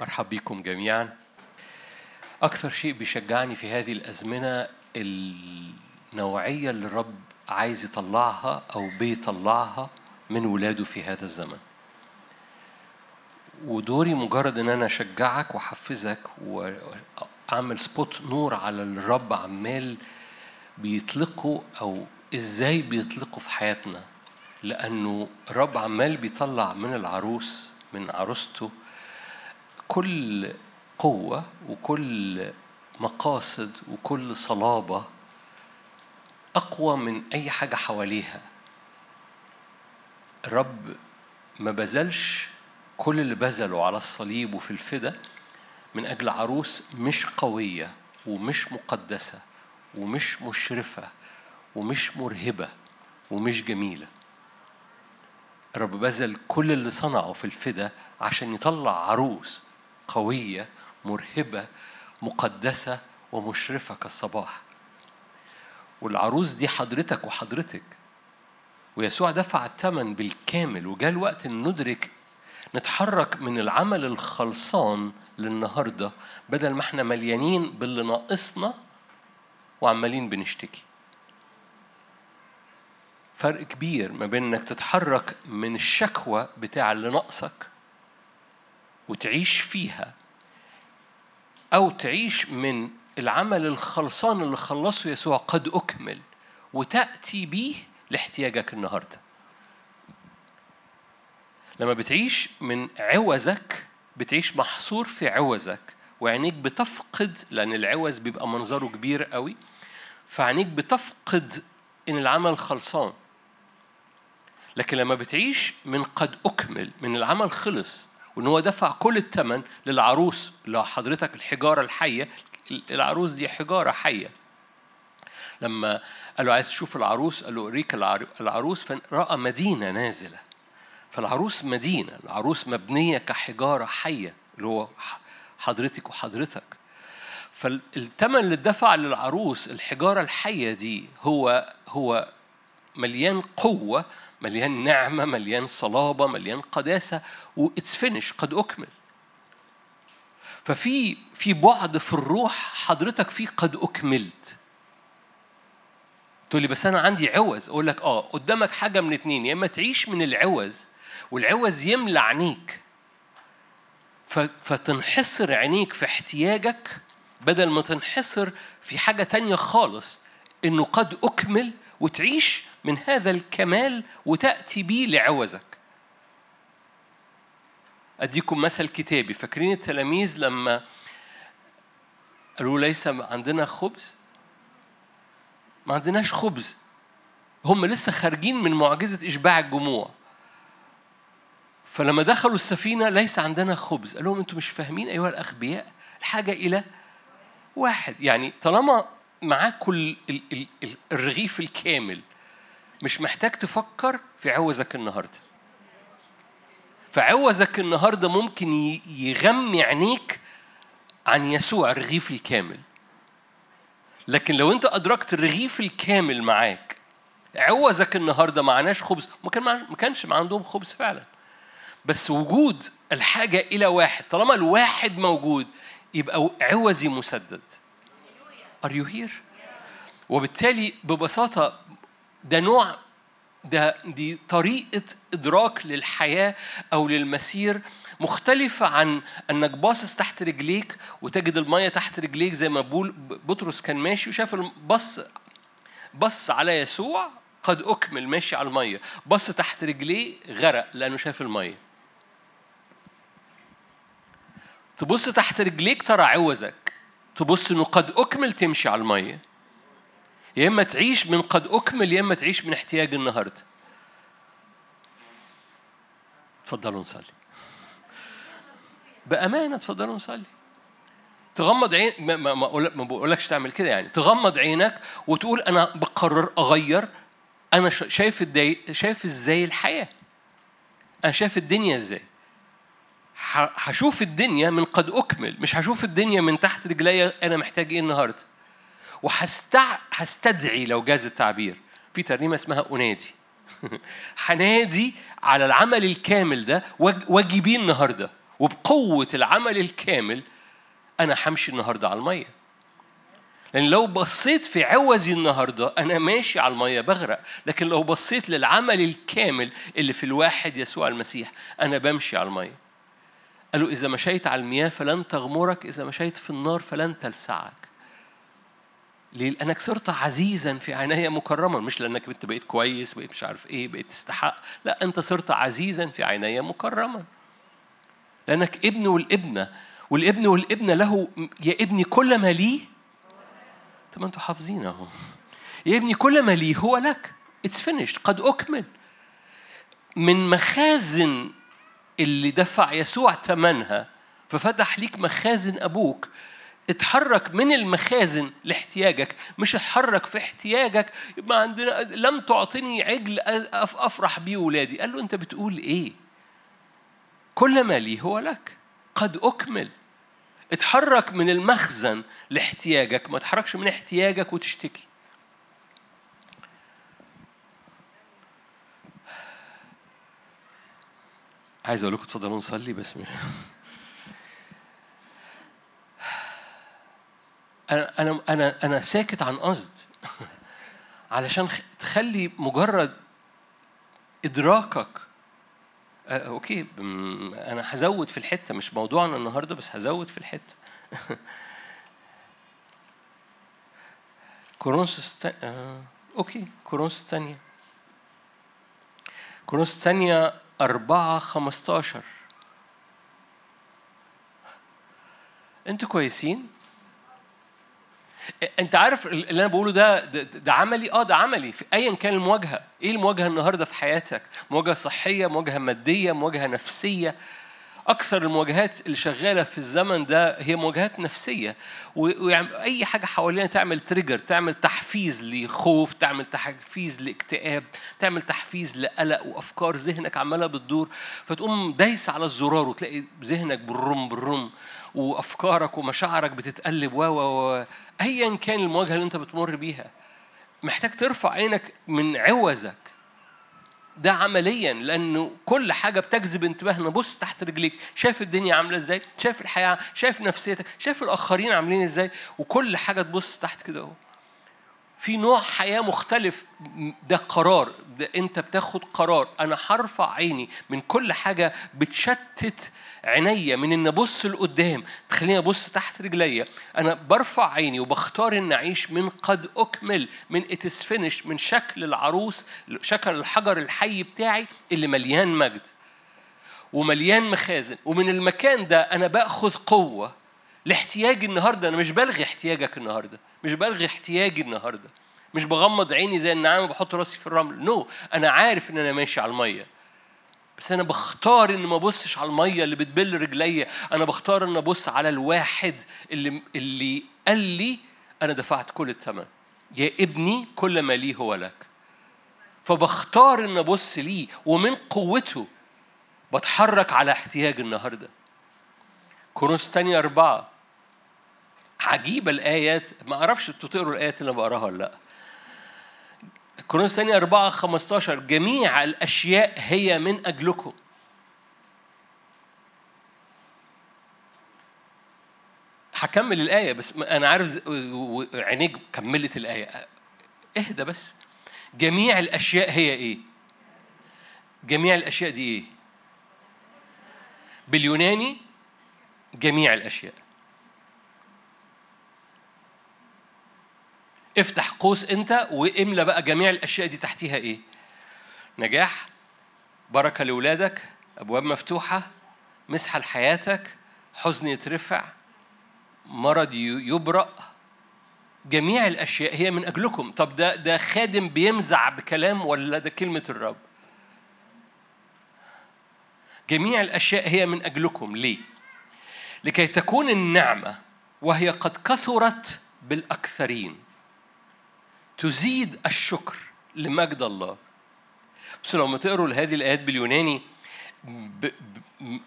مرحب بكم جميعا. أكثر شيء بيشجعني في هذه الأزمنة النوعية اللي الرب عايز يطلعها أو بيطلعها من ولاده في هذا الزمن. ودوري مجرد إن أنا أشجعك وأحفزك وأعمل سبوت نور على الرب عمال بيطلقه أو إزاي بيطلقه في حياتنا. لأنه الرب عمال بيطلع من العروس من عروسته كل قوة وكل مقاصد وكل صلابة أقوى من أي حاجة حواليها. الرب ما بذلش كل اللي بذله على الصليب وفي الفدا من أجل عروس مش قوية ومش مقدسة ومش مشرفة ومش مرهبة ومش جميلة. الرب بذل كل اللي صنعه في الفدا عشان يطلع عروس قوية مرهبة مقدسة ومشرفة كالصباح. والعروس دي حضرتك وحضرتك ويسوع دفع الثمن بالكامل وجاء الوقت إن ندرك نتحرك من العمل الخلصان للنهاردة بدل ما إحنا مليانين باللي ناقصنا وعمالين بنشتكي. فرق كبير ما بين إنك تتحرك من الشكوى بتاع اللي ناقصك وتعيش فيها أو تعيش من العمل الخلصان اللي خلصه يسوع قد أكمل وتأتي بيه لاحتياجك النهارده. لما بتعيش من عوزك بتعيش محصور في عوزك وعينيك بتفقد لأن العوز بيبقى منظره كبير قوي فعينيك بتفقد إن العمل خلصان. لكن لما بتعيش من قد أكمل من العمل خلص وإن هو دفع كل الثمن للعروس اللي حضرتك الحجارة الحية. العروس دي حجارة حية. لما قال له عايز تشوف العروس قال له أوريك العروس فرأى مدينة نازلة. فالعروس مدينة العروس مبنية كحجارة حية اللي هو حضرتك وحضرتك. فالثمن اللي اتدفع للعروس الحجارة الحية دي هو هو مليان قوة مليان نعمة مليان صلابة مليان قداسة واتس فينش قد أكمل. ففي في بعد في الروح حضرتك فيه قد أكملت. تقول لي بس أنا عندي عوز. أقول لك آه قدامك حاجة من اتنين. يا إما تعيش من العوز والعوز يملى عينيك. فتنحصر عينيك في احتياجك بدل ما تنحصر في حاجة تانية خالص. إنه قد أكمل وتعيش من هذا الكمال وتأتي بيه لعوزك. أديكم مثل كتابي. فاكرين التلاميذ لما قالوا ليس عندنا خبز؟ ما عندناش خبز. هم لسه خارجين من معجزة إشباع الجموع. فلما دخلوا السفينة ليس عندنا خبز. قال لهم أنتم مش فاهمين أيها الأغبياء الحاجة إلى واحد. يعني طالما معاك كل الرغيف الكامل مش محتاج تفكر في عوزك النهارده. فعوزك النهارده ممكن يغمي عينيك عن يسوع الرغيف الكامل. لكن لو انت أدركت الرغيف الكامل معاك عوزك النهارده معناش خبز. ما كان ما كانش ما عندهم خبز فعلا. بس وجود الحاجة إلى واحد طالما الواحد موجود يبقى عوزي مسدد. Are you here؟ وبالتالي ببساطة ده نوع ده دي طريقة إدراك للحياة أو للمسير مختلفة عن أنك باصص تحت رجليك وتجد المية تحت رجليك زي ما بقول بطرس كان ماشي وشاف بص بص على يسوع قد أكمل ماشي على المية. بص تحت رجليه غرق لأنه شاف المية. تبص تحت رجليك ترى عوزك. تبص إنه قد أكمل تمشي على المية. يا إما تعيش من قد أكمل يا إما تعيش من احتياج النهارده اتفضلوا نصلي. بأمانة اتفضلوا نصلي. تغمض عين ما, ما, ما بقولكش تعمل كده يعني. تغمض عينك وتقول أنا بقرر أغير. أنا شايف إزاي شايف إزاي الحياة. أنا شايف الدنيا إزاي. هشوف الدنيا من قد أكمل مش هشوف الدنيا من تحت رجليا أنا محتاج إيه النهاردة وهستع هستدعي لو جاز التعبير. في ترنيمة اسمها أنادي. هنادي على العمل الكامل ده واجي بيه النهارده. وبقوة العمل الكامل أنا همشي النهاردة على المية. لأن لو بصيت في عوزي النهاردة أنا ماشي على المية بغرق. لكن لو بصيت للعمل الكامل اللي في الواحد يسوع المسيح أنا بمشي على المية. قالوا إذا مشيت على المياه فلن تغمرك إذا مشيت في النار فلن تلسعك؟ لأنك صرت عزيزا في عيني مكرما مش لأنك أنت بقيت كويس بقيت مش عارف إيه بقيت تستحق. لا أنت صرت عزيزا في عيني مكرما لأنك ابن والابنة والابن والابنة له يا ابني كل ما ليه طب أنتوا حافظين أهو. يا ابني كل ما ليه هو لك. it's finished قد أكمل. من مخازن اللي دفع يسوع ثمنها ففتح ليك مخازن أبوك اتحرك من المخازن لاحتياجك مش اتحرك في احتياجك ما عندنا لم تعطني عجل أفرح بيه ولادي. قال له أنت بتقول إيه؟ كل ما لي هو لك. قد أكمل. اتحرك من المخزن لاحتياجك. ما تحركش من احتياجك وتشتكي. عايز أقول لكم اتفضلوا نصلي بس. أنا أنا أنا أنا ساكت عن قصد. علشان تخلي مجرد إدراكك آه okay أنا هزود في الحتة مش موضوعنا النهارده بس هزود في الحتة. كورنثوس آه okay كورنثوس الثانية كورنثوس الثانية أربعة خمستاشر. أنتوا كويسين؟ انت عارف اللي أنا بقوله ده ده, عملي؟ آه ده عملي. في ايا كان المواجهة إيه المواجهة النهارده في حياتك؟ مواجهة صحية مواجهة مادية مواجهة نفسية؟ أكثر المواجهات اللي شغالة في الزمن ده هي مواجهات نفسية. واي حاجة حوالينا تعمل trigger تعمل تحفيز لخوف تعمل تحفيز لاكتئاب تعمل تحفيز لقلق وأفكار ذهنك عمالة بتدور. فتقوم دايس على الزرار وتلاقي ذهنك بالرم بالرم وأفكارك ومشاعرك بتتقلب و و ايا كان المواجهة اللي أنت بتمر بيها. محتاج ترفع عينك من عوزك ده عمليا لأنه كل حاجة بتجذب انتباهنا بص تحت رجليك. شايف الدنيا عاملة إزاي؟ شايف الحياة شايف نفسيتك شايف الآخرين عاملين إزاي؟ وكل حاجة تبص تحت كده أهو. في نوع حياة مختلف. ده قرار. ده أنت بتاخد قرار. أنا هرفع عيني من كل حاجة بتشتت عينيا من إن أبص لقدام. تخليني أبص تحت رجليا. أنا برفع عيني وبختار إن أعيش من قد أكمل من إتس فينش من شكل العروس شكل الحجر الحي بتاعي اللي مليان مجد ومليان مخازن. ومن المكان ده أنا باخذ قوة. لاحتياجي النهارده. أنا مش بلغي احتياجك النهارده. مش بلغي احتياجي النهارده. مش بغمض عيني زي النعام وبحط راسي في الرمل. نو no. أنا عارف إن أنا ماشي على المية. بس أنا بختار إن ما أبصش على المية اللي بتبل رجليا. أنا بختار إن أبص على الواحد اللي اللي قال لي أنا دفعت كل الثمن. يا ابني كل ما لي هو لك. فبختار إن أبص ليه. ومن قوته بتحرك على احتياج النهارده. كورنثوس تانية أربعة. عجيبة الآيات؟ ما أعرفش أنتوا تقروا الآيات اللي أنا بقراها ولا لأ. كورنثوس تانية أربعة 15 جميع الأشياء هي من أجلكم. هكمل الآية بس أنا عارف عينيك كملت الآية. اهدى بس. جميع الأشياء هي إيه؟ جميع الأشياء دي إيه؟ باليوناني جميع الأشياء. افتح قوس انت واملى بقى جميع الأشياء دي تحتيها إيه؟ نجاح بركة لاولادك أبواب مفتوحة مسحه لحياتك حزن يترفع مرض يبرأ. جميع الأشياء هي من أجلكم. طب ده ده خادم بيمزع بكلام ولا ده كلمة الرب؟ جميع الأشياء هي من أجلكم. ليه؟ لكي تكون النعمة وهي قد كثرت بالأكثرين. تزيد الشكر لمجد الله. بس لما تقروا هذه الآيات باليوناني ب... ب...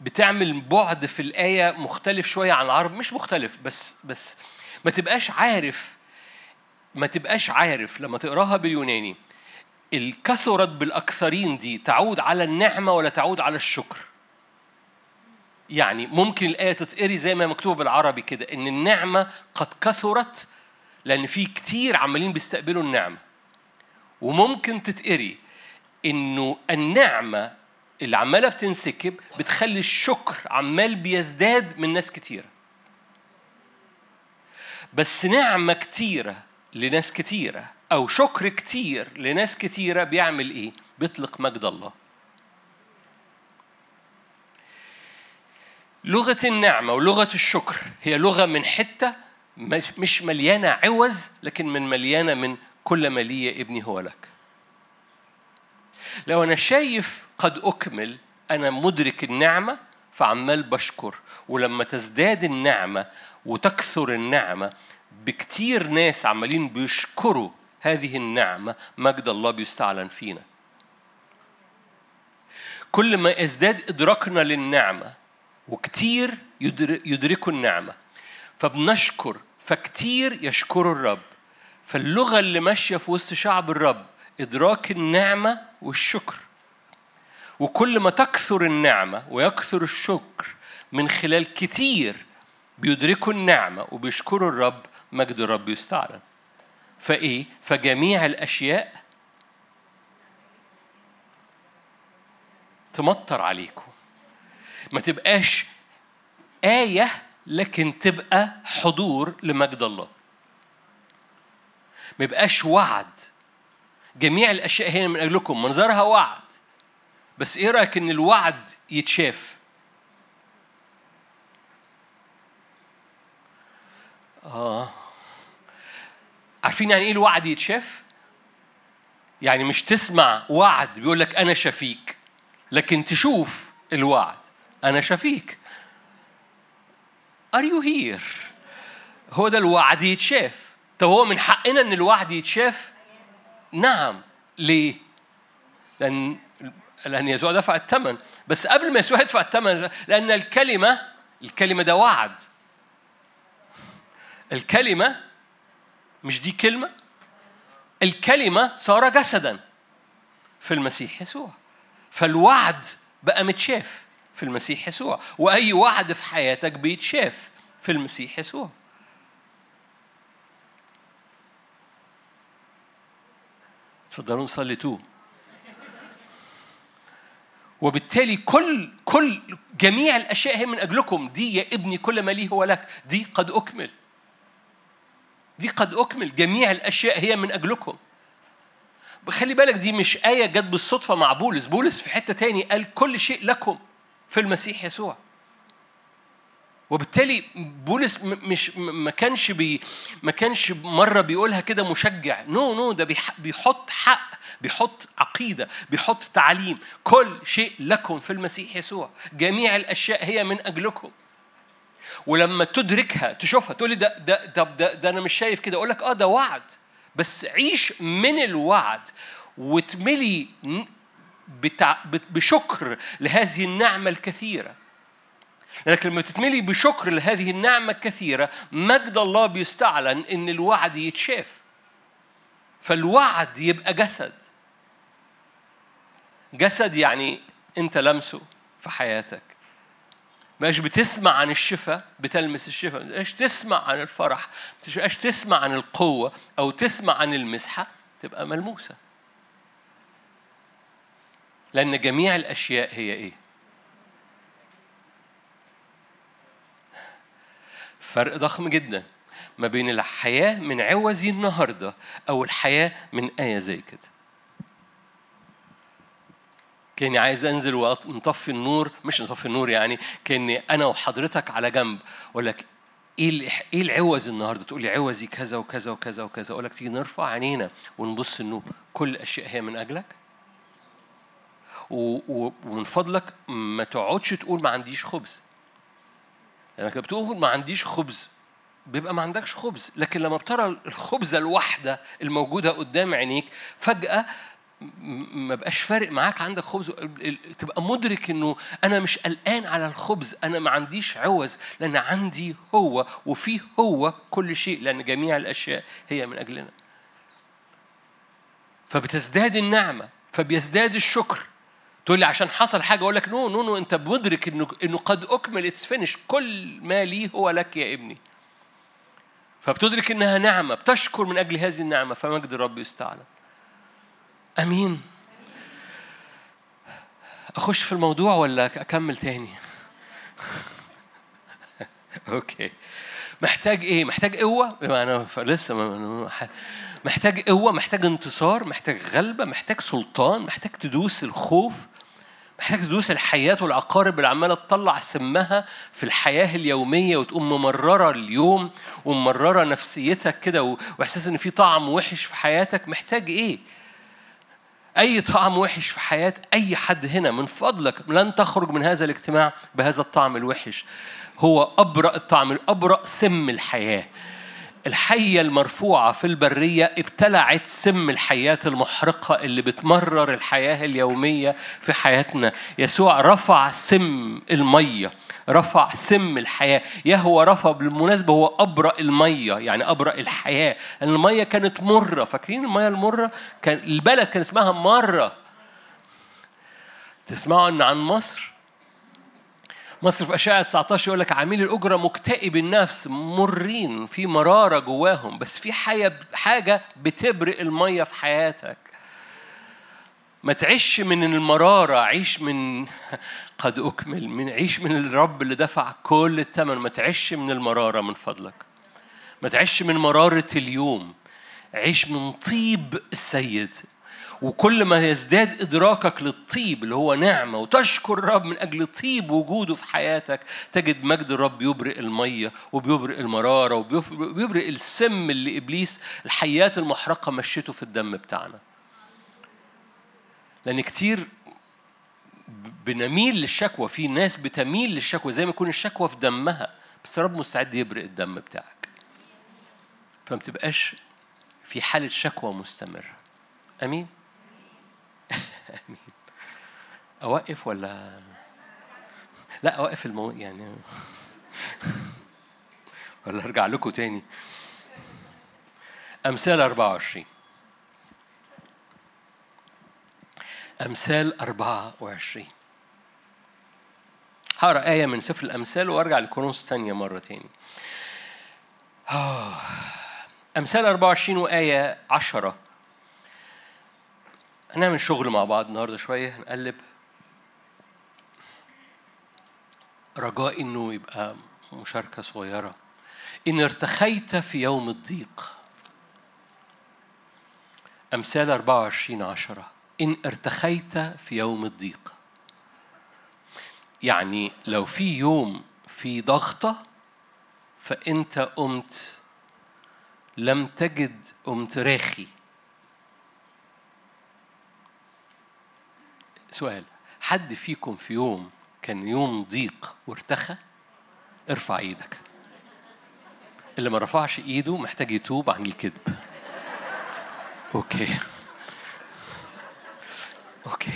بتعمل بعد في الآية مختلف شوية عن العرب. مش مختلف بس بس ما تبقاش عارف ما تبقاش عارف لما تقراها باليوناني. الكثرت بالأكثرين دي تعود على النعمة ولا تعود على الشكر؟ يعني ممكن الآية تتقري زي ما مكتوبة بالعربي كده إن النعمة قد كثرت لأن في كتير عمالين بيستقبلوا النعمة. وممكن تتقري إنه النعمة اللي عمالة بتنسكب بتخلي الشكر عمال بيزداد من ناس كتيرة بس نعمة كتيرة لناس كتيرة أو شكر كتير لناس كتيرة بيعمل إيه؟ بيطلق مجد الله. لغة النعمة ولغة الشكر هي لغة من حتة مش مليانة عوز لكن من مليانة من كل ما لي ابني هو لك. لو أنا شايف قد أكمل أنا مدرك النعمة فعمال بشكر. ولما تزداد النعمة وتكثر النعمة بكتير ناس عمالين بيشكروا هذه النعمة مجد الله بيستعلن فينا. كل ما ازداد إدراكنا للنعمة وكتير يدركوا النعمة. فبنشكر فكتير يشكروا الرب. فاللغة اللي ماشية في وسط شعب الرب إدراك النعمة والشكر. وكل ما تكثر النعمة ويكثر الشكر من خلال كتير بيدركوا النعمة وبيشكروا الرب مجد الرب يستعلن فإيه؟ فجميع الأشياء تمطر عليكم. ما تبقاش آية لكن تبقى حضور لمجد الله. ما يبقاش وعد. جميع الأشياء هي من أجلكم منظرها وعد. بس إيه رأيك إن الوعد يتشاف؟ آه. عارفين يعني إيه الوعد يتشاف؟ يعني مش تسمع وعد بيقول لك أنا شفيك لكن تشوف الوعد. أنا شفيك. Are you here؟ هو ده الوعد يتشاف. طب هو من حقنا إن الوعد يتشاف؟ نعم. ليه؟ لأن لأن يسوع دفع الثمن. بس قبل ما يسوع يدفع الثمن لأن الكلمة الكلمة ده وعد. الكلمة مش دي كلمة. الكلمة صار جسدا في المسيح يسوع. فالوعد بقى متشاف. في المسيح يسوع. وأي وعد في حياتك بيتشاف في المسيح يسوع. تفضلوا نصلي توب وبالتالي كل كل جميع الأشياء هي من أجلكم. دي يا ابني كل ما لي هو لك. دي قد أكمل. دي قد أكمل. جميع الأشياء هي من أجلكم. خلي بالك دي مش آية جت بالصدفة مع بولس. بولس في حتة تاني قال كل شيء لكم. في المسيح يسوع. وبالتالي بولس مش ما كانش بي ما كانش مرة بيقولها كده مشجع. no no ده بيحط حق بيحط عقيدة بيحط تعليم. كل شيء لكم في المسيح يسوع. جميع الأشياء هي من أجلكم. ولما تدركها تشوفها تقول لي ده ده ده, ده, ده أنا مش شايف كده. أقول لك آه ده وعد. بس عيش من الوعد وتملي. بشكر لهذه النعمة الكثيرة. لكن لما تتملي بشكر لهذه النعمة الكثيرة مجد الله بيستعلن إن الوعد يتشاف. فالوعد يبقى جسد. جسد يعني أنت لمسه في حياتك. مش بتسمع عن الشفاء بتلمس الشفاء. مش تسمع عن الفرح مش تسمع عن القوة أو تسمع عن المسحة تبقى ملموسة. لأن جميع الأشياء هي إيه؟ فرق ضخم جدا ما بين الحياة من عوزي النهاردة أو الحياة من آية زي كده. كأني عايز أنزل ونطفي النور مش نطفي النور يعني كأني أنا وحضرتك على جنب. أقول لك إيه إيه العوز النهارده؟ تقول لي عوزي كذا وكذا وكذا وكذا. أقول لك تيجي نرفع عينينا ونبص النور. كل الأشياء هي من أجلك؟ ومن فضلك ما تقعدش تقول ما عنديش خبز. لأنك لما بتقول ما عنديش خبز بيبقى ما عندكش خبز. لكن لما بترى الخبزة الواحدة الموجودة قدام عينيك فجأة ما بقاش فارق معاك عندك خبز تبقى مدرك إنه أنا مش قلقان على الخبز أنا ما عنديش عوز لأن عندي هو وفيه هو كل شيء لأن جميع الأشياء هي من أجلنا. فبتزداد النعمة فبيزداد الشكر. تقول لي عشان حصل حاجة أقول لك no no no أنت مدرك إنه إنه قد أكمل it's finished كل ما لي هو لك يا ابني. فبتدرك إنها نعمة بتشكر من أجل هذه النعمة فمجد الرب يستعلن أمين. أخش في الموضوع ولا أكمل تاني؟ أوكي. محتاج إيه؟ محتاج قوة؟ أنا لسه محتاج قوة محتاج انتصار محتاج غلبة محتاج سلطان محتاج تدوس الخوف. محتاج تدوس الحياة والعقارب اللي عمالة تطلع سمها في الحياة اليومية وتقوم ممررة اليوم وممررة نفسيتك كده وإحساس إن في طعم وحش في حياتك محتاج إيه؟ أي طعم وحش في حياة أي حد هنا من فضلك لن تخرج من هذا الاجتماع بهذا الطعم الوحش هو أبرأ الطعم أبرأ سم الحياة الحية المرفوعة في البرية ابتلعت سم الحياة المحرقة اللي بتمرر الحياة اليومية في حياتنا. يسوع رفع سم المية رفع سم الحياة. يهوى رفع بالمناسبة هو أبرأ المية يعني أبرأ الحياة. المية كانت مرة فاكرين المية المرة؟ كان البلد كان اسمها مرة. تسمعوا أن عن مصر؟ مصر في أشعة 19 يقول لك عميل الأجرة مكتئب النفس مرين في مرارة جواهم بس في حاجة بتبرق المية في حياتك. ما تعيش من المرارة عيش من قد أكمل من عيش من الرب اللي دفع كل الثمن ما تعيش من المرارة من فضلك. ما تعيش من مرارة اليوم. عيش من طيب السيد. وكل ما يزداد إدراكك للطيب اللي هو نعمة وتشكر الرب من أجل طيب وجوده في حياتك تجد مجد الرب يبرق المية وبيبرق المرارة وبيبرق السم اللي إبليس الحيات المحرقة مشيته في الدم بتاعنا. لأن كتير بنميل للشكوى في ناس بتميل للشكوى زي ما يكون الشكوى في دمها بس الرب مستعد يبرق الدم بتاعك. فما تبقاش في حالة شكوى مستمرة. أمين؟ آمين. أوقف ولا؟ لا أوقف المو... يعني. ولا أرجع لكم تاني. أمثال 24 أمثال 24 هقرأ آية من سفر الأمثال وأرجع لكورنثوس ثانية مرة تاني. آه. أمثال 24 وآية 10 هنعمل شغل مع بعض النهارده شوية هنقلب. رجاء إنه يبقى مشاركة صغيرة. إن ارتخيت في يوم الضيق. أمثال 24 عشرة. إن ارتخيت في يوم الضيق. يعني لو في يوم في ضغطة فأنت قمت لم تجد قمت راخي سؤال حد فيكم في يوم كان يوم ضيق وارتخى؟ ارفع إيدك. اللي ما رفعش ايده محتاج يتوب عن الكذب. Okay. Okay.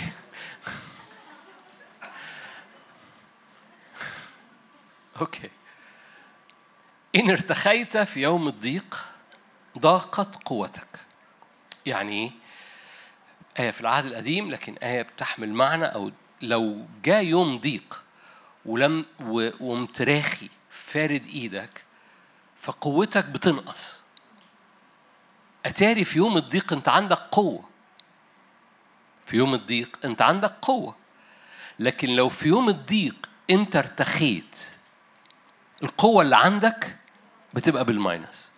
Okay. إن ارتخيت في يوم الضيق ضاقت قوتك. يعني إيه؟ آية في العهد القديم لكن آية بتحمل معنى أو لو جاء يوم ضيق ولم ومتراخي فارد إيدك فقوتك بتنقص. أتاري في يوم الضيق أنت عندك قوة. في يوم الضيق أنت عندك قوة. لكن لو في يوم الضيق أنت ارتخيت القوة اللي عندك بتبقى بال minus.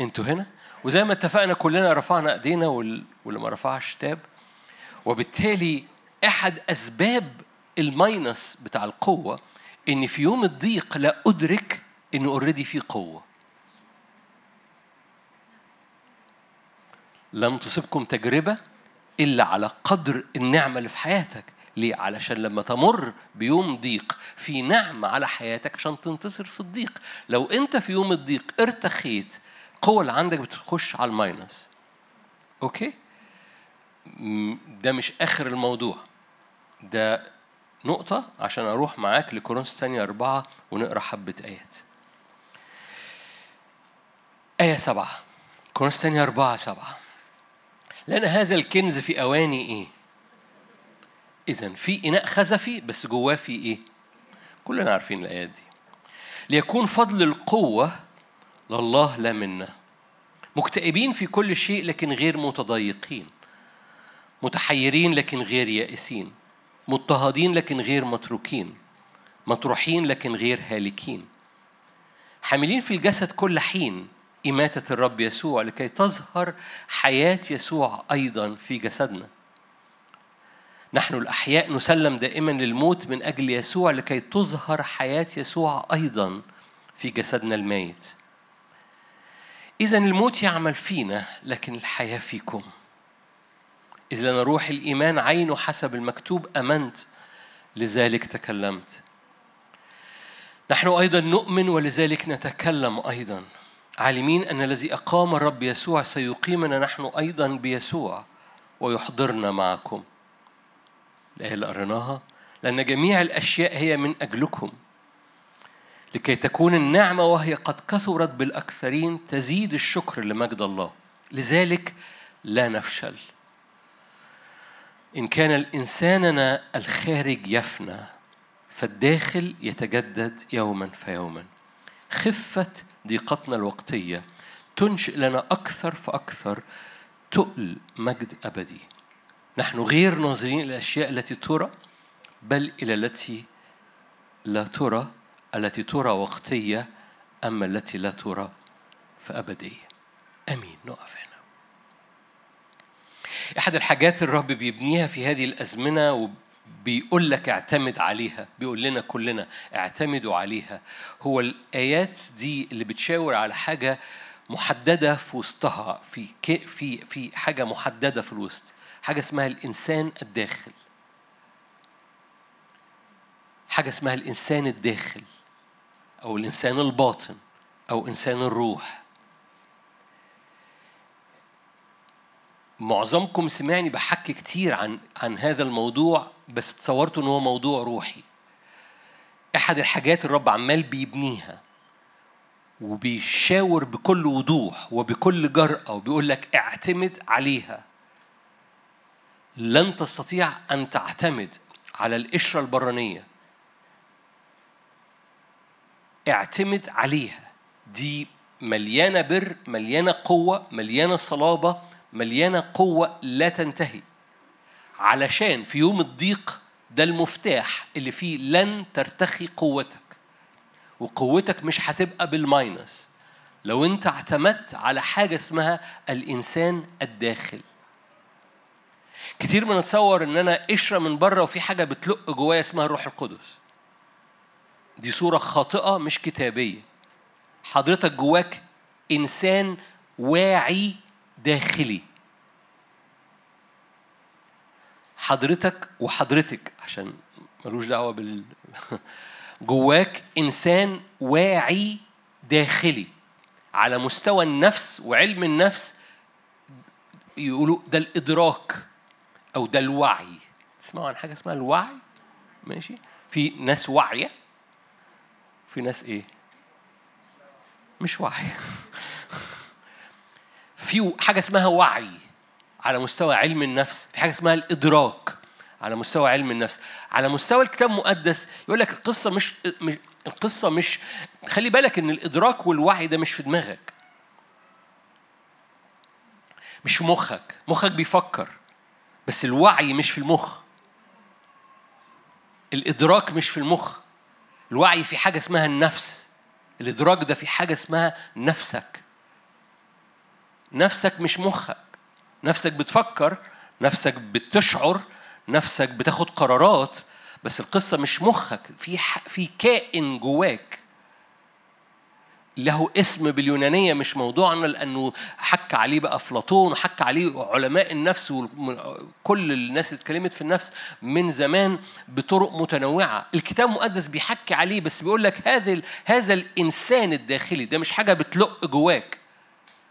أنتوا هنا؟ وزي ما اتفقنا كلنا رفعنا ايدينا واللي ما رفعش تاب. وبالتالي احد اسباب ال minus بتاع القوة ان في يوم الضيق لا ادرك انه already في قوة. لم تصبكم تجربة إلا على قدر النعمة اللي في حياتك ليه؟ علشان لما تمر بيوم ضيق في نعمة على حياتك عشان تنتصر في الضيق. لو أنت في يوم الضيق ارتخيت القوة اللي عندك بتخش على ال minus. Okay؟ ده مش آخر الموضوع. ده نقطة عشان أروح معاك لكورنثوس الثانية أربعة ونقرأ حبة آيات. آية سبعة. كورنثوس الثانية أربعة سبعة. لأن هذا الكنز في أواني إيه؟ إذا في إناء خزفي بس جواه في إيه؟ كلنا عارفين الآيات دي. ليكون فضل القوة لله لا منا مكتئبين في كل شيء لكن غير متضايقين. متحيرين لكن غير يائسين. مضطهدين لكن غير متروكين. مطروحين لكن غير هالكين. حاملين في الجسد كل حين إماتة الرب يسوع لكي تظهر حياة يسوع أيضا في جسدنا. نحن الأحياء نسلم دائما للموت من أجل يسوع لكي تظهر حياة يسوع أيضا في جسدنا الميت. إذا الموت يعمل فينا لكن الحياة فيكم. إذ لنا روح الإيمان عينه حسب المكتوب أمنت لذلك تكلمت. نحن أيضا نؤمن ولذلك نتكلم أيضا. عالمين أن الذي أقام الرب يسوع سيقيمنا نحن أيضا بيسوع ويحضرنا معكم. الآية اللي قريناها لأن جميع الأشياء هي من أجلكم. لكي تكون النعمة وهي قد كثرت بالأكثرين تزيد الشكر لمجد الله. لذلك لا نفشل. إن كان الإنساننا الخارج يفنى فالداخل يتجدد يوما فيوما. خفة ضيقتنا الوقتية تنشئ لنا أكثر فأكثر تقل مجد أبدي. نحن غير ناظرين إلى الأشياء التي ترى بل إلى التي لا ترى. التي ترى وقتية أما التي لا ترى فأبدية أمين. نقف هنا. أحد الحاجات الرب بيبنيها في هذه الأزمنة وبيقول لك اعتمد عليها بيقول لنا كلنا اعتمدوا عليها هو الآيات دي اللي بتشاور على حاجة محددة في وسطها في في في حاجة محددة في الوسط حاجة اسمها الإنسان الداخل. حاجة اسمها الإنسان الداخل. أو الإنسان الباطن أو إنسان الروح. معظمكم سمعني بحكي كتير عن عن هذا الموضوع بس تصورت إن هو موضوع روحي. أحد الحاجات الرب عمال بيبنيها وبيشاور بكل وضوح وبكل جرأة وبيقول لك اعتمد عليها. لن تستطيع أن تعتمد على القشرة البرانية. اعتمد عليها. دي مليانة بر مليانة قوة مليانة صلابة مليانة قوة لا تنتهي. علشان في يوم الضيق ده المفتاح اللي فيه لن ترتخي قوتك. وقوتك مش هتبقى بالماينس. لو انت اعتمدت على حاجة اسمها الإنسان الداخل. كتير بنتصور إن أنا قشرة من بره وفي حاجة بتلق جوايا اسمها الروح القدس. دي صورة خاطئة مش كتابية. حضرتك جواك إنسان واعي داخلي. حضرتك وحضرتك عشان ملوش دعوة بال جواك إنسان واعي داخلي. على مستوى النفس وعلم النفس يقولوا ده الإدراك أو ده الوعي. تسمعوا عن حاجة اسمها الوعي؟ ماشي. في ناس واعية في ناس إيه؟ مش واعية في حاجة اسمها وعي على مستوى علم النفس في حاجة اسمها الإدراك على مستوى علم النفس. على مستوى الكتاب المقدس يقول لك القصة مش القصة مش خلي بالك إن الإدراك والوعي ده مش في دماغك. مش في مخك. مخك بيفكر بس الوعي مش في المخ. الإدراك مش في المخ. الوعي في حاجة اسمها النفس. الإدراك ده في حاجة اسمها نفسك. نفسك مش مخك. نفسك بتفكر نفسك بتشعر نفسك بتاخد قرارات بس القصة مش مخك. في في كائن جواك. له اسم باليونانية مش موضوعنا لأنه حك عليه بقى أفلاطون وحك عليه علماء النفس وكل الناس اللي اتكلمت في النفس من زمان بطرق متنوعة. الكتاب المقدس بيحكي عليه بس بيقول لك هذا هذا الإنسان الداخلي ده مش حاجة بتلق جواك.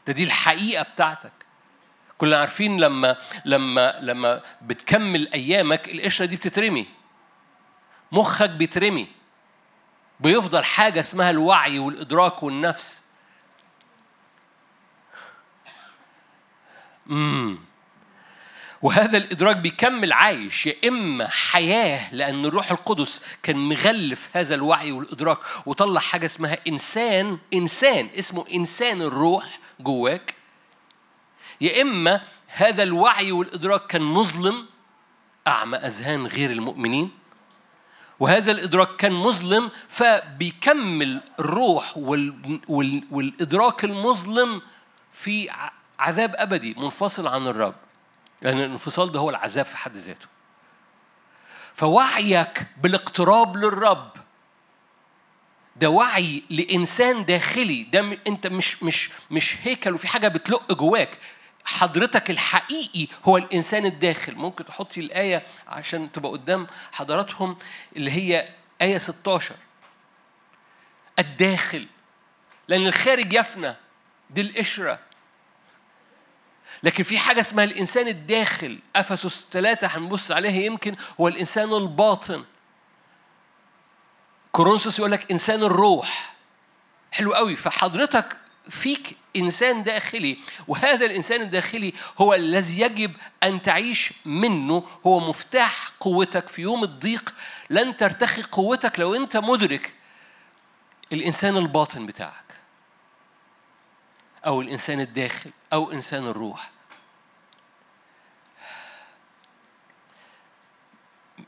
ده دي الحقيقة بتاعتك. كلنا عارفين لما لما لما بتكمل أيامك القشرة دي بتترمي. مخك بيترمي. بيفضل حاجة اسمها الوعي والإدراك والنفس. امم وهذا الإدراك بيكمل عايش يا إما حياة لأن الروح القدس كان مغلف هذا الوعي والإدراك وطلع حاجة اسمها إنسان إنسان اسمه إنسان الروح جواك. يا إما هذا الوعي والإدراك كان مظلم أعمى أذهان غير المؤمنين. وهذا الإدراك كان مظلم فبيكمل الروح وال... وال... والإدراك المظلم في عذاب أبدي منفصل عن الرب. لأن الانفصال ده هو العذاب في حد ذاته. فوعيك بالاقتراب للرب. ده وعي لإنسان داخلي. ده أنت مش مش مش هيكل وفي حاجة بتلق جواك. حضرتك الحقيقي هو الإنسان الداخل. ممكن تحطي الآية عشان تبقى قدام حضراتهم اللي هي آية 16 الداخل لأن الخارج يفنى دي القشرة. لكن في حاجة اسمها الإنسان الداخل. أفسس ثلاثة هنبص عليها يمكن هو الإنسان الباطن. كورنثوس يقول لك إنسان الروح. حلو قوي. فحضرتك فيك إنسان داخلي وهذا الإنسان الداخلي هو الذي يجب أن تعيش منه هو مفتاح قوتك في يوم الضيق لن ترتخي قوتك لو أنت مدرك الإنسان الباطن بتاعك أو الإنسان الداخل أو إنسان الروح.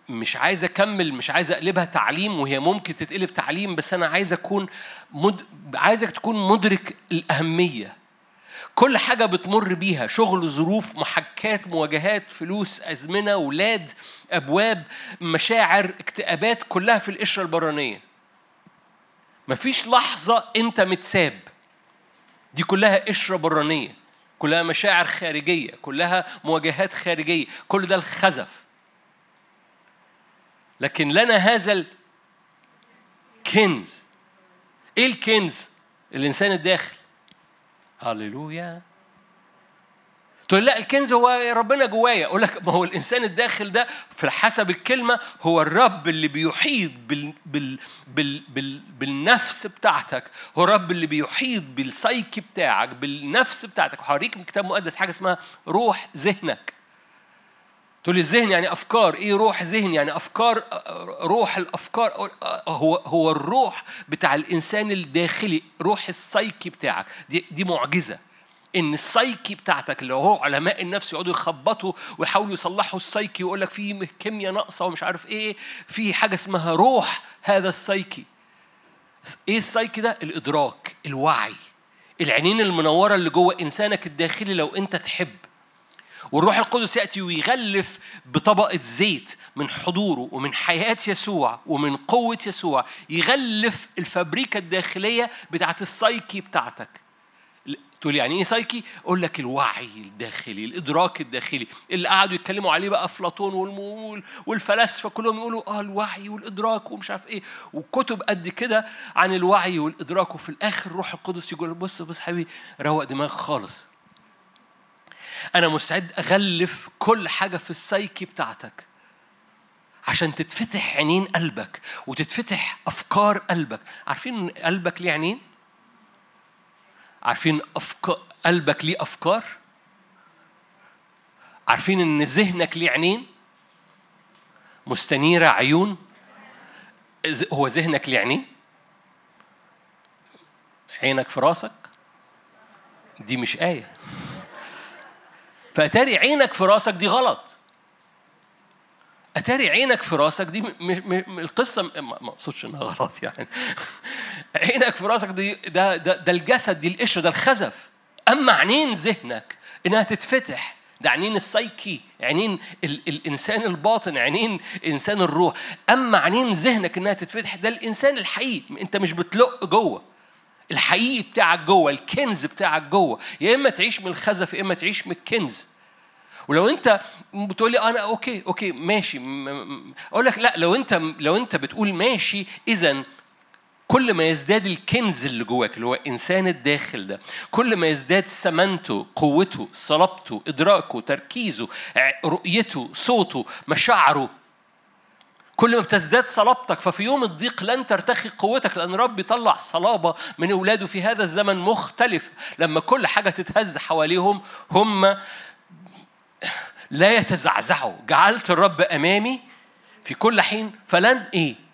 مش عايز أكمل مش عايز أقلبها تعليم وهي ممكن تتقلب تعليم بس أنا عايز أكون مد... عايزك تكون مدرك الأهمية. كل حاجة بتمر بيها شغل ظروف محكات مواجهات فلوس أزمنة ولاد أبواب مشاعر اكتئابات كلها في القشرة البرانية. مفيش لحظة أنت متساب. دي كلها قشرة برانية. كلها مشاعر خارجية كلها مواجهات خارجية. كل ده الخزف. لكن لنا هذا الكنز إيه الكنز؟ الإنسان الداخل. هللويا تقول لا الكنز هو ربنا جوايا. أقول لك ما هو الإنسان الداخل ده في حسب الكلمة هو الرب اللي بيحيط بال بال بال بال بالنفس بتاعتك. هو الرب اللي بيحيط بالسايكي بتاعك بالنفس بتاعتك. هوريك من كتاب مقدس حاجة اسمها روح ذهنك. تقول لي الذهن يعني أفكار إيه روح ذهن يعني أفكار روح الأفكار هو هو الروح بتاع الإنسان الداخلي روح السايكي بتاعك. دي دي معجزة. إن السايكي بتاعتك اللي هو علماء النفس يقعدوا يخبطوا ويحاولوا يصلحوا السايكي ويقول لك في كيمياء ناقصة ومش عارف إيه في حاجة اسمها روح هذا السايكي. إيه السايكي ده؟ الإدراك الوعي. العينين المنورة اللي جوه إنسانك الداخلي لو أنت تحب. والروح القدس يأتي ويغلف بطبقة زيت من حضوره ومن حياة يسوع ومن قوة يسوع يغلف الفابريكا الداخلية بتاعت السايكي بتاعتك تقول يعني إيه سايكي؟ أقول لك الوعي الداخلي، الإدراك الداخلي، اللي قعدوا يتكلموا عليه بقى أفلاطون والفلاسفة كلهم يقولوا آه الوعي والإدراك ومش عارف إيه، وكتب قد كده عن الوعي والإدراك وفي الآخر الروح القدس يقول بص بص حبيبي روق دماغك خالص. أنا مستعد أغلف كل حاجة في السايكي بتاعتك عشان تتفتح عينين قلبك وتتفتح أفكار قلبك عارفين قلبك ليه عينين؟ عارفين أفكار قلبك ليه أفكار؟ عارفين إن ذهنك ليه عينين؟ مستنيرة عيون هو ذهنك ليه عينين؟ عينك في راسك دي مش آية فأتاري عينك في راسك دي غلط. أتاري عينك في راسك دي م م القصة ما أقصدش إنها غلط يعني. عينك في راسك دي ده ده, ده الجسد دي القشرة ده الخزف. أما عينين ذهنك إنها تتفتح ده عينين السايكي عينين ال الإنسان الباطن عينين إنسان الروح. أما عينين ذهنك إنها تتفتح ده الإنسان الحقيقي. أنت مش بتلق جوه. الحقيقي بتاعك جوه الكنز بتاعك جوه. يا إما تعيش من الخزف يا إما تعيش من الكنز. ولو أنت بتقول لي أنا okay okay ماشي. أقول لك لا لو أنت لو أنت بتقول ماشي اذا كل ما يزداد الكنز اللي جواك اللي هو إنسان الداخل ده كل ما يزداد سمنته قوته صلابته إدراكه تركيزه رؤيته صوته مشاعره كل ما بتزداد صلابتك ففي يوم الضيق لن ترتخي قوتك لأن رب يطلع صلابة من أولاده في هذا الزمن مختلف. لما كل حاجة تتهز حواليهم هم لا يتزعزعوا. جعلت الرب أمامي في كل حين فلن إيه؟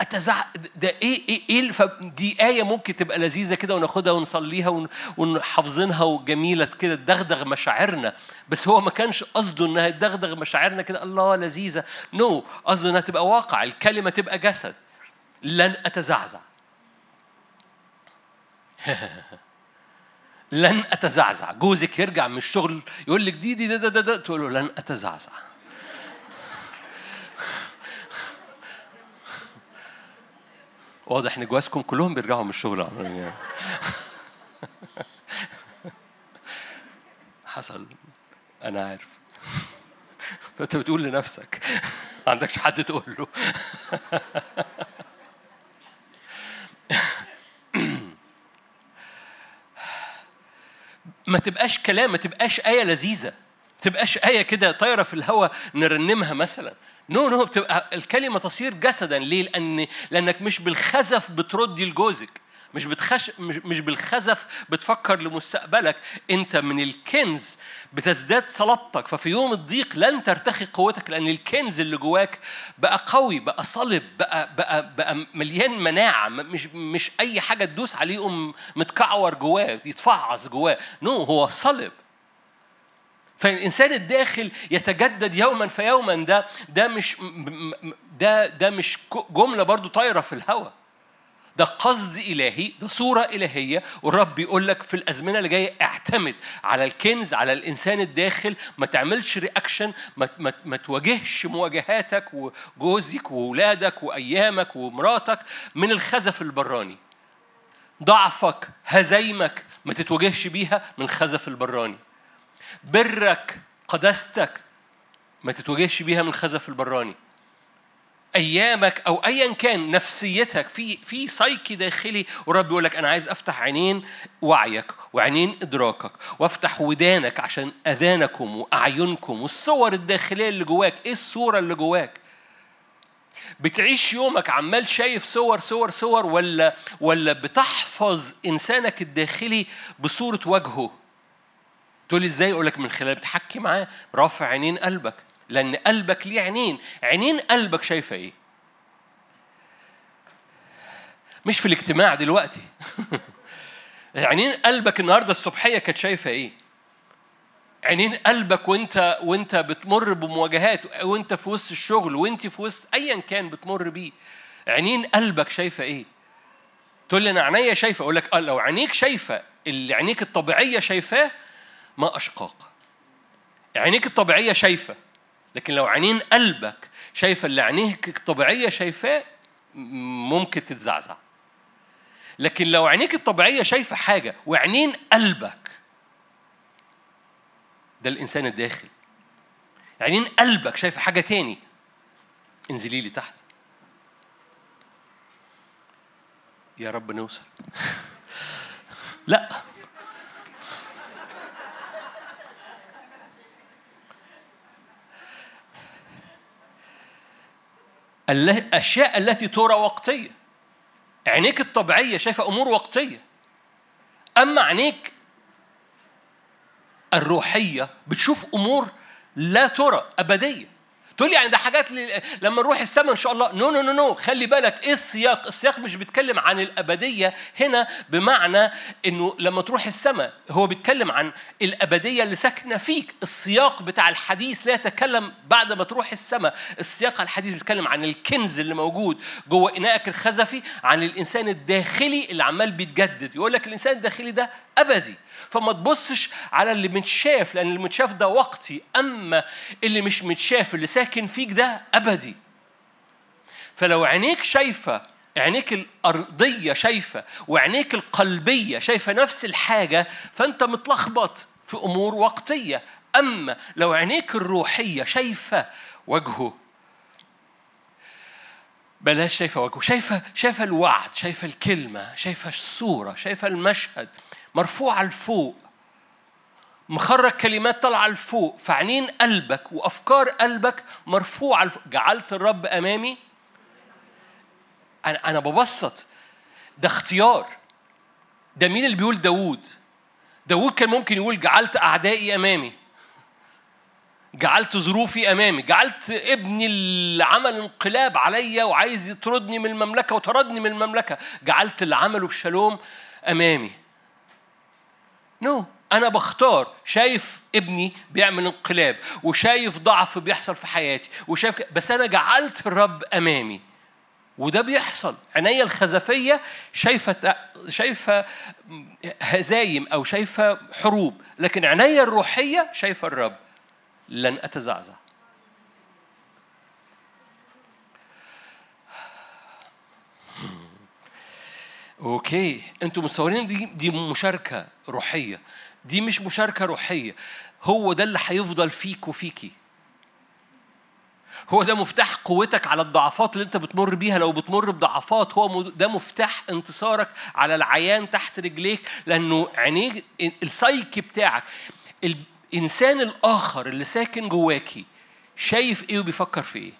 اتزع ده إيه إيه إيه دي آية ممكن تبقى لذيذة كده وناخدها ونصليها ونحافظينها وجميلة كده تدغدغ مشاعرنا. بس هو ما كانش قصده إنها تدغدغ مشاعرنا كده الله لذيذة. نو no. قصده إنها تبقى واقع الكلمة تبقى جسد. لن أتزعزع. لن أتزعزع. جوزك يرجع من الشغل يقول لك دي دي ده ده ده تقول له لن أتزعزع. واضح إن جوازكم كلهم بيرجعوا من الشغل. يعني. حصل. أنا عارف. أنت بتقول لنفسك. ما عندكش حد تقول له. ما تبقاش كلام ما تبقاش آية لذيذة. ما تبقاش آية كده طايرة في الهواء نرنمها مثلا. نو نو بتبقى الكلمة تصير جسدا. ليه؟ لأن لأنك مش بالخزف بتردي لجوزك مش بتخش مش بالخزف بتفكر لمستقبلك. أنت من الكنز بتزداد صلاتك ففي يوم الضيق لن ترتخي قوتك لأن الكنز اللي جواك بقى قوي بقى صلب بقى بقى بقى مليان مناعة. مش مش أي حاجة تدوس عليه متكعور جواه يتفعص جواه. نو هو صلب. فالإنسان الداخل يتجدد يوما فيوما. ده ده مش ده ده مش جملة برضو طايرة في الهواء ده قصد إلهي ده صورة إلهية. والرب بيقول لك في الأزمنة اللي جاية اعتمد على الكنز على الإنسان الداخل. ما تعملش reaction ما, ما, ما تواجهش مواجهاتك وجوزك وولادك وأيامك ومراتك من الخزف البراني. ضعفك هزايمك ما تتواجهش بيها من الخزف البراني. برك قداستك ما تتواجهش بيها من الخزف البراني. أيامك أو ايا كان نفسيتك في في سايكي داخلي ورب يقول لك أنا عايز أفتح عينين وعيك وعينين إدراكك وأفتح ودانك عشان أذانكم وأعينكم والصور الداخلية اللي جواك. إيه الصورة اللي جواك؟ بتعيش يومك عمال شايف صور صور صور ولا ولا بتحفظ إنسانك الداخلي بصورة وجهه؟ تقول إزاي؟ أقول لك من خلال بتحكي معاه رافع عينين قلبك لأن قلبك ليه عينين. عينين قلبك شايفة إيه؟ مش في الاجتماع دلوقتي. عينين قلبك النهارده الصبحية كانت شايفة إيه؟ عينين قلبك وأنت وأنت بتمر بمواجهات وأنت في وسط الشغل وأنت في وسط ايا كان بتمر بيه. عينين قلبك شايفة إيه؟ تقول لي أنا عينيا شايفة؟ أقول لك آه لو عينيك شايفة اللي عينيك الطبيعية شايفاه ما أشقاق. عينيك الطبيعية شايفة لكن لو عينين قلبك شايفة اللي عينيك الطبيعية شايفاه ممكن تتزعزع. لكن لو عينيك الطبيعية شايفة حاجة وعينين قلبك ده الإنسان الداخل. عينين قلبك شايفة حاجة تاني انزلي لي تحت. يا رب نوصل. لا. الأشياء التي ترى وقتية. عينيك الطبيعية شايفة أمور وقتية. أما عينيك الروحية بتشوف أمور لا ترى أبدية. تقول لي يعني ده حاجات لما نروح السماء إن شاء الله. No no no no خلي بالك إيه السياق؟ السياق مش بيتكلم عن الأبدية هنا بمعنى إنه لما تروح السماء هو بيتكلم عن الأبدية اللي ساكنة فيك. السياق بتاع الحديث لا يتكلم بعد ما تروح السماء. السياق الحديث بيتكلم عن الكنز اللي موجود جوه انائك الخزفي عن الإنسان الداخلي اللي عمال بيتجدد. يقول لك الإنسان الداخلي ده أبدي. فما تبصش على اللي متشاف لأن اللي متشاف ده وقتي أما اللي مش متشاف اللي ساكن فيك ده أبدي. فلو عينيك شايفة عينيك الأرضية شايفة وعينيك القلبية شايفة نفس الحاجة فأنت متلخبط في أمور وقتية. أما لو عينيك الروحية شايفة وجهه بلاش شايفة وجهه شايفة شايفة الوعد شايفة الكلمة شايفة الصورة شايفة المشهد مرفوعة لفوق مخرج كلمات طالعة لفوق فعينين قلبك وأفكار قلبك مرفوعة لفوق جعلت الرب أمامي؟ أنا أنا ببسط. ده اختيار. ده مين اللي بيقول داوود؟ داوود كان ممكن يقول جعلت أعدائي أمامي. جعلت ظروفي أمامي. جعلت ابني اللي عمل انقلاب عليا وعايز يطردني من المملكة وطردني من المملكة. جعلت اللي عمله بشالوم أمامي. نو no. أنا بختار شايف ابني بيعمل انقلاب وشايف ضعف بيحصل في حياتي وشايف بس أنا جعلت الرب أمامي. وده بيحصل. عينيا الخزفية شايفة شايفة هزايم أو شايفة حروب لكن عينيا الروحية شايفة الرب. لن أتزعزع. أوكي. أنتوا متصورين دي دي مشاركة روحية. دي مش مشاركة روحية. هو ده اللي هيفضل فيك وفيكي. هو ده مفتاح قوتك على الضعفات اللي أنت بتمر بيها. لو بتمر بضعفات هو ده مفتاح انتصارك على العيان تحت رجليك. لأنه عينيك السايكي بتاعك الإنسان الآخر اللي ساكن جواكي شايف إيه وبيفكر في إيه؟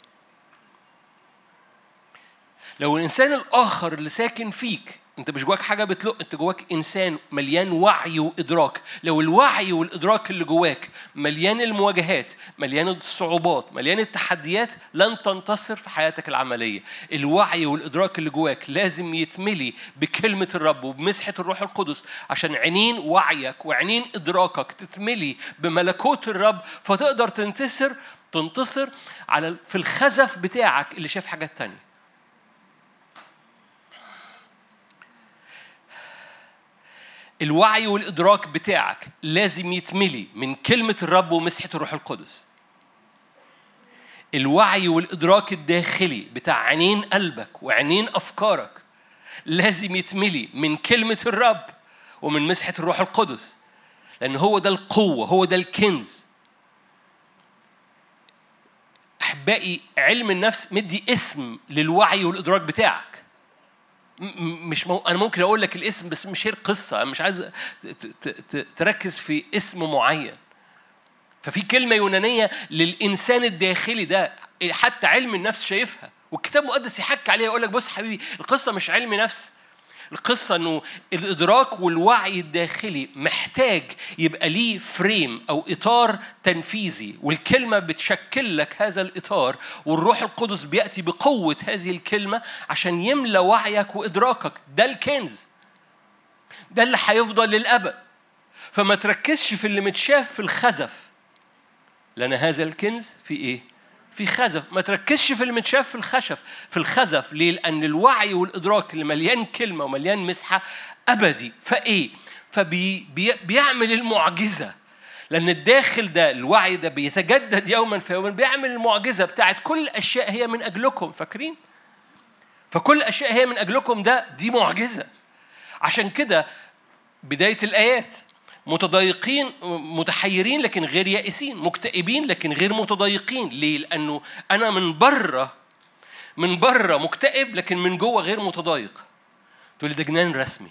لو الإنسان الآخر اللي ساكن فيك انت مش جواك حاجة بتلق انت جواك إنسان مليان وعي وإدراك. لو الوعي والإدراك اللي جواك مليان المواجهات مليان الصعوبات مليان التحديات لن تنتصر في حياتك العملية. الوعي والإدراك اللي جواك لازم يتملي بكلمة الرب وبمسحة الروح القدس عشان عينين وعيك وعينين إدراكك تتملي بملكوت الرب. فتقدر تنتصر تنتصر على في الخزف بتاعك اللي شاف حاجات تانية. الوعي والإدراك بتاعك لازم يتملي من كلمة الرب ومسحة الروح القدس. الوعي والإدراك الداخلي بتاع عينين قلبك وعينين أفكارك لازم يتملي من كلمة الرب ومن مسحة الروح القدس لأن هو ده القوة هو ده الكنز. أحبائي علم النفس مدي اسم للوعي والإدراك بتاعك. مش مو... أنا ممكن أقول لك الاسم بس مش هي القصة. أنا مش عايز تركز في اسم معين. ففي كلمة يونانية للإنسان الداخلي ده حتى علم النفس شايفها. والكتاب المقدس يحكي عليها يقول لك بص حبيبي القصة مش علم نفس. القصة إنه الإدراك والوعي الداخلي محتاج يبقى ليه فريم أو إطار تنفيذي والكلمة بتشكل لك هذا الإطار والروح القدس بيأتي بقوة هذه الكلمة عشان يملى وعيك وإدراكك. ده الكنز. ده اللي هيفضل للأبد. فما تركزش في اللي متشاف في الخزف. لأن هذا الكنز في إيه؟ في خزف. ما تركزش في المتشاف في الخشف. في الخزف ليه؟ لأن الوعي والإدراك اللي مليان كلمة ومليان مسحة أبدي. فإيه؟ فبيعمل المعجزة. لأن الداخل ده الوعي ده بيتجدد يوما في يوما. بيعمل المعجزة بتاعت كل الأشياء هي من أجلكم. فاكرين؟ فكل الأشياء هي من أجلكم ده دي معجزة. عشان كده بداية الآيات. متضايقين متحيرين لكن غير يائسين مكتئبين لكن غير متضايقين. ليه؟ لأنه أنا من بره من بره مكتئب لكن من جوه غير متضايق. تقول ده جنان رسمي.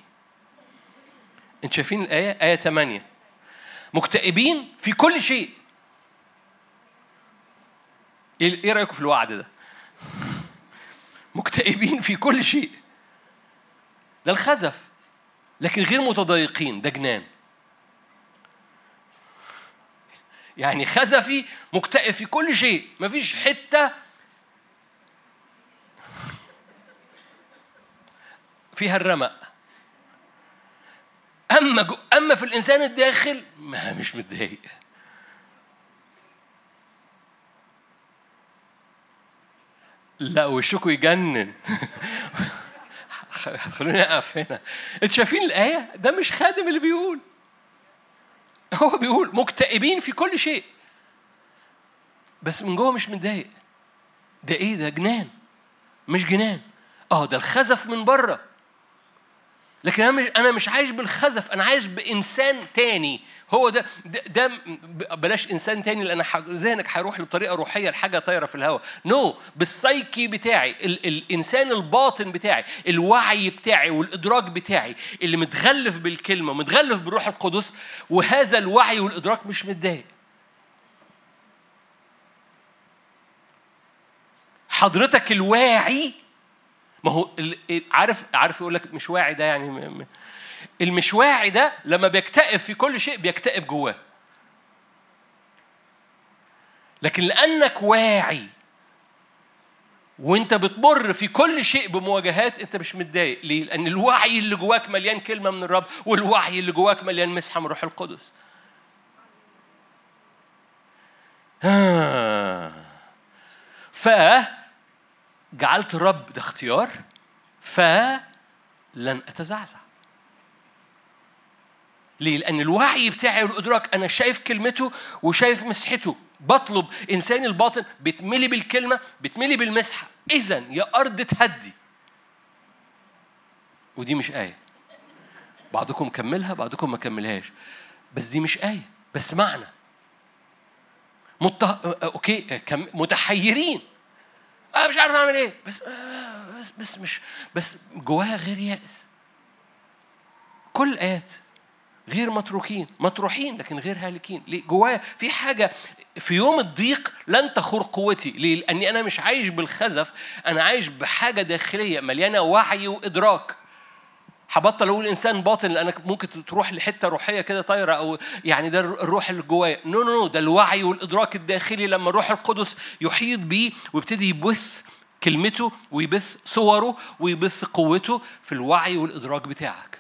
انت شايفين الآية؟ آية 8 مكتئبين في كل شيء. إيه, إيه رأيكم في الوعد ده؟ مكتئبين في كل شيء. ده الخزف. لكن غير متضايقين ده جنان. يعني خزفي مكتئب في كل شيء. مفيش حتة فيها الرمق. أما جو أما في الإنسان الداخل ما مش متضايق. لا وشكوا يجنن. خلوني أقف هنا. أنتوا شايفين الآية؟ ده مش خادم اللي بيقول. هو بيقول مكتئبين في كل شيء. بس من جوه مش متضايق. ده إيه ده؟ جنان. مش جنان. آه ده الخزف من بره. لكن أنا مش أنا مش عايش بالخزف أنا عايش بإنسان تاني هو ده ده, بلاش إنسان تاني لأن ذهنك هيروح لطريقة روحية لحاجة طايرة في الهواء نو no. بالسايكي بتاعي ال الإنسان الباطن بتاعي الوعي بتاعي والإدراك بتاعي اللي متغلف بالكلمة ومتغلف بالروح القدس وهذا الوعي والإدراك مش متضايق حضرتك الواعي ما هو عارف عارف يقول لك مش واعي ده يعني المش واعي ده لما بيكتئب في كل شيء بيكتئب جواه. لكن لأنك واعي وانت بتمر في كل شيء بمواجهات انت مش متضايق. ليه؟ لأن الوعي اللي جواك مليان كلمة من الرب والوعي اللي جواك مليان مسحة من روح القدس. آه. ف جعلت الرب ده اختيار فلن أتزعزع. ليه؟ لأن الوعي بتاعي والإدراك أنا شايف كلمته وشايف مسحته. بطلب إنساني الباطن بتملي بالكلمة بتملي بالمسحة. إذا يا أرض تهدي. ودي مش آية. بعضكم كملها بعضكم ما كملهاش. بس دي مش آية بس معنى. مت... أوكي كم... متحيرين. أنا مش عارف أعمل إيه. بس بس بس مش بس جواها غير يائس كل الايات غير متروكين. مطروحين لكن غير هالكين. ليه؟ جوايا في حاجة في يوم الضيق لن تخور قوتي. ليه؟ لأني أنا مش عايش بالخزف. أنا عايش بحاجة داخلية مليانة وعي وإدراك. هبطل أقول إنسان باطن لأنك ممكن تروح لحتة روحية كده طايرة أو يعني ده الروح اللي جوايا. No no no ده الوعي والإدراك الداخلي لما الروح القدس يحيط بيه ويبتدي يبث كلمته ويبث صوره ويبث قوته في الوعي والإدراك بتاعك.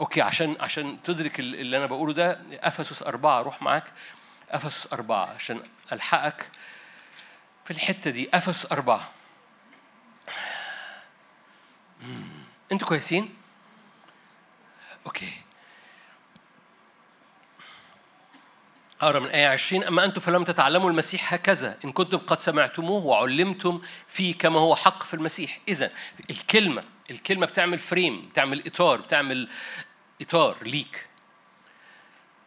Okay عشان عشان تدرك اللي أنا بقوله ده إفسس أربعة روح معاك. إفسس أربعة عشان ألحقك في الحتة دي. إفسس أربعة. أنتوا كويسين؟ Okay. أقرأ من آية 20 أما أنتم فلم تتعلموا المسيح هكذا. إن كنتم قد سمعتموه وعلمتم فيه كما هو حق في المسيح. إذا الكلمة الكلمة بتعمل frame بتعمل إطار بتعمل إطار ليك.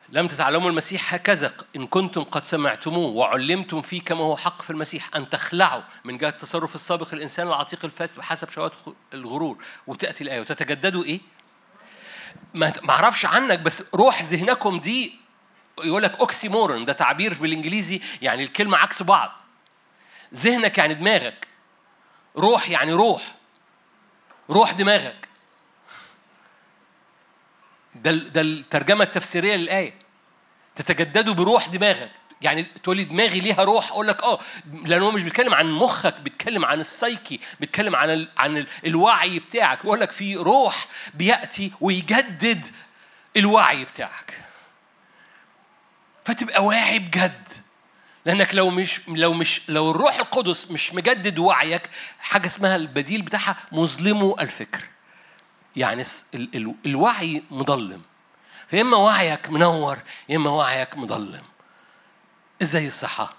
لم تتعلموا المسيح هكذا. إن كنتم قد سمعتموه وعلمتم فيه كما هو حق في المسيح. أن تخلعوا من جهة التصرف السابق الإنسان العتيق الفاسد بحسب شهوات الغرور. وتأتي الآية. وتتجددوا إيه؟ ما أعرفش عنك بس روح ذهنكم دي يقول لك oxymoron ده تعبير بالإنجليزي يعني الكلمة عكس بعض. ذهنك يعني دماغك. روح يعني روح. روح دماغك. ده ده الترجمة التفسيرية للآية. تتجددوا بروح دماغك. يعني تقول لي دماغي ليها روح أقول لك آه لأن هو مش بيتكلم عن مخك بيتكلم عن السايكي بيتكلم عن ال... عن ال... الوعي بتاعك. يقول لك في روح بيأتي ويجدد الوعي بتاعك. فتبقى واعي بجد. لأنك لو مش لو مش لو الروح القدس مش مجدد وعيك حاجة اسمها البديل بتاعها مظلمه الفكر. يعني الوعي مضلم فإما وعيك منور يا إما وعيك مضلم إزاي الصحة؟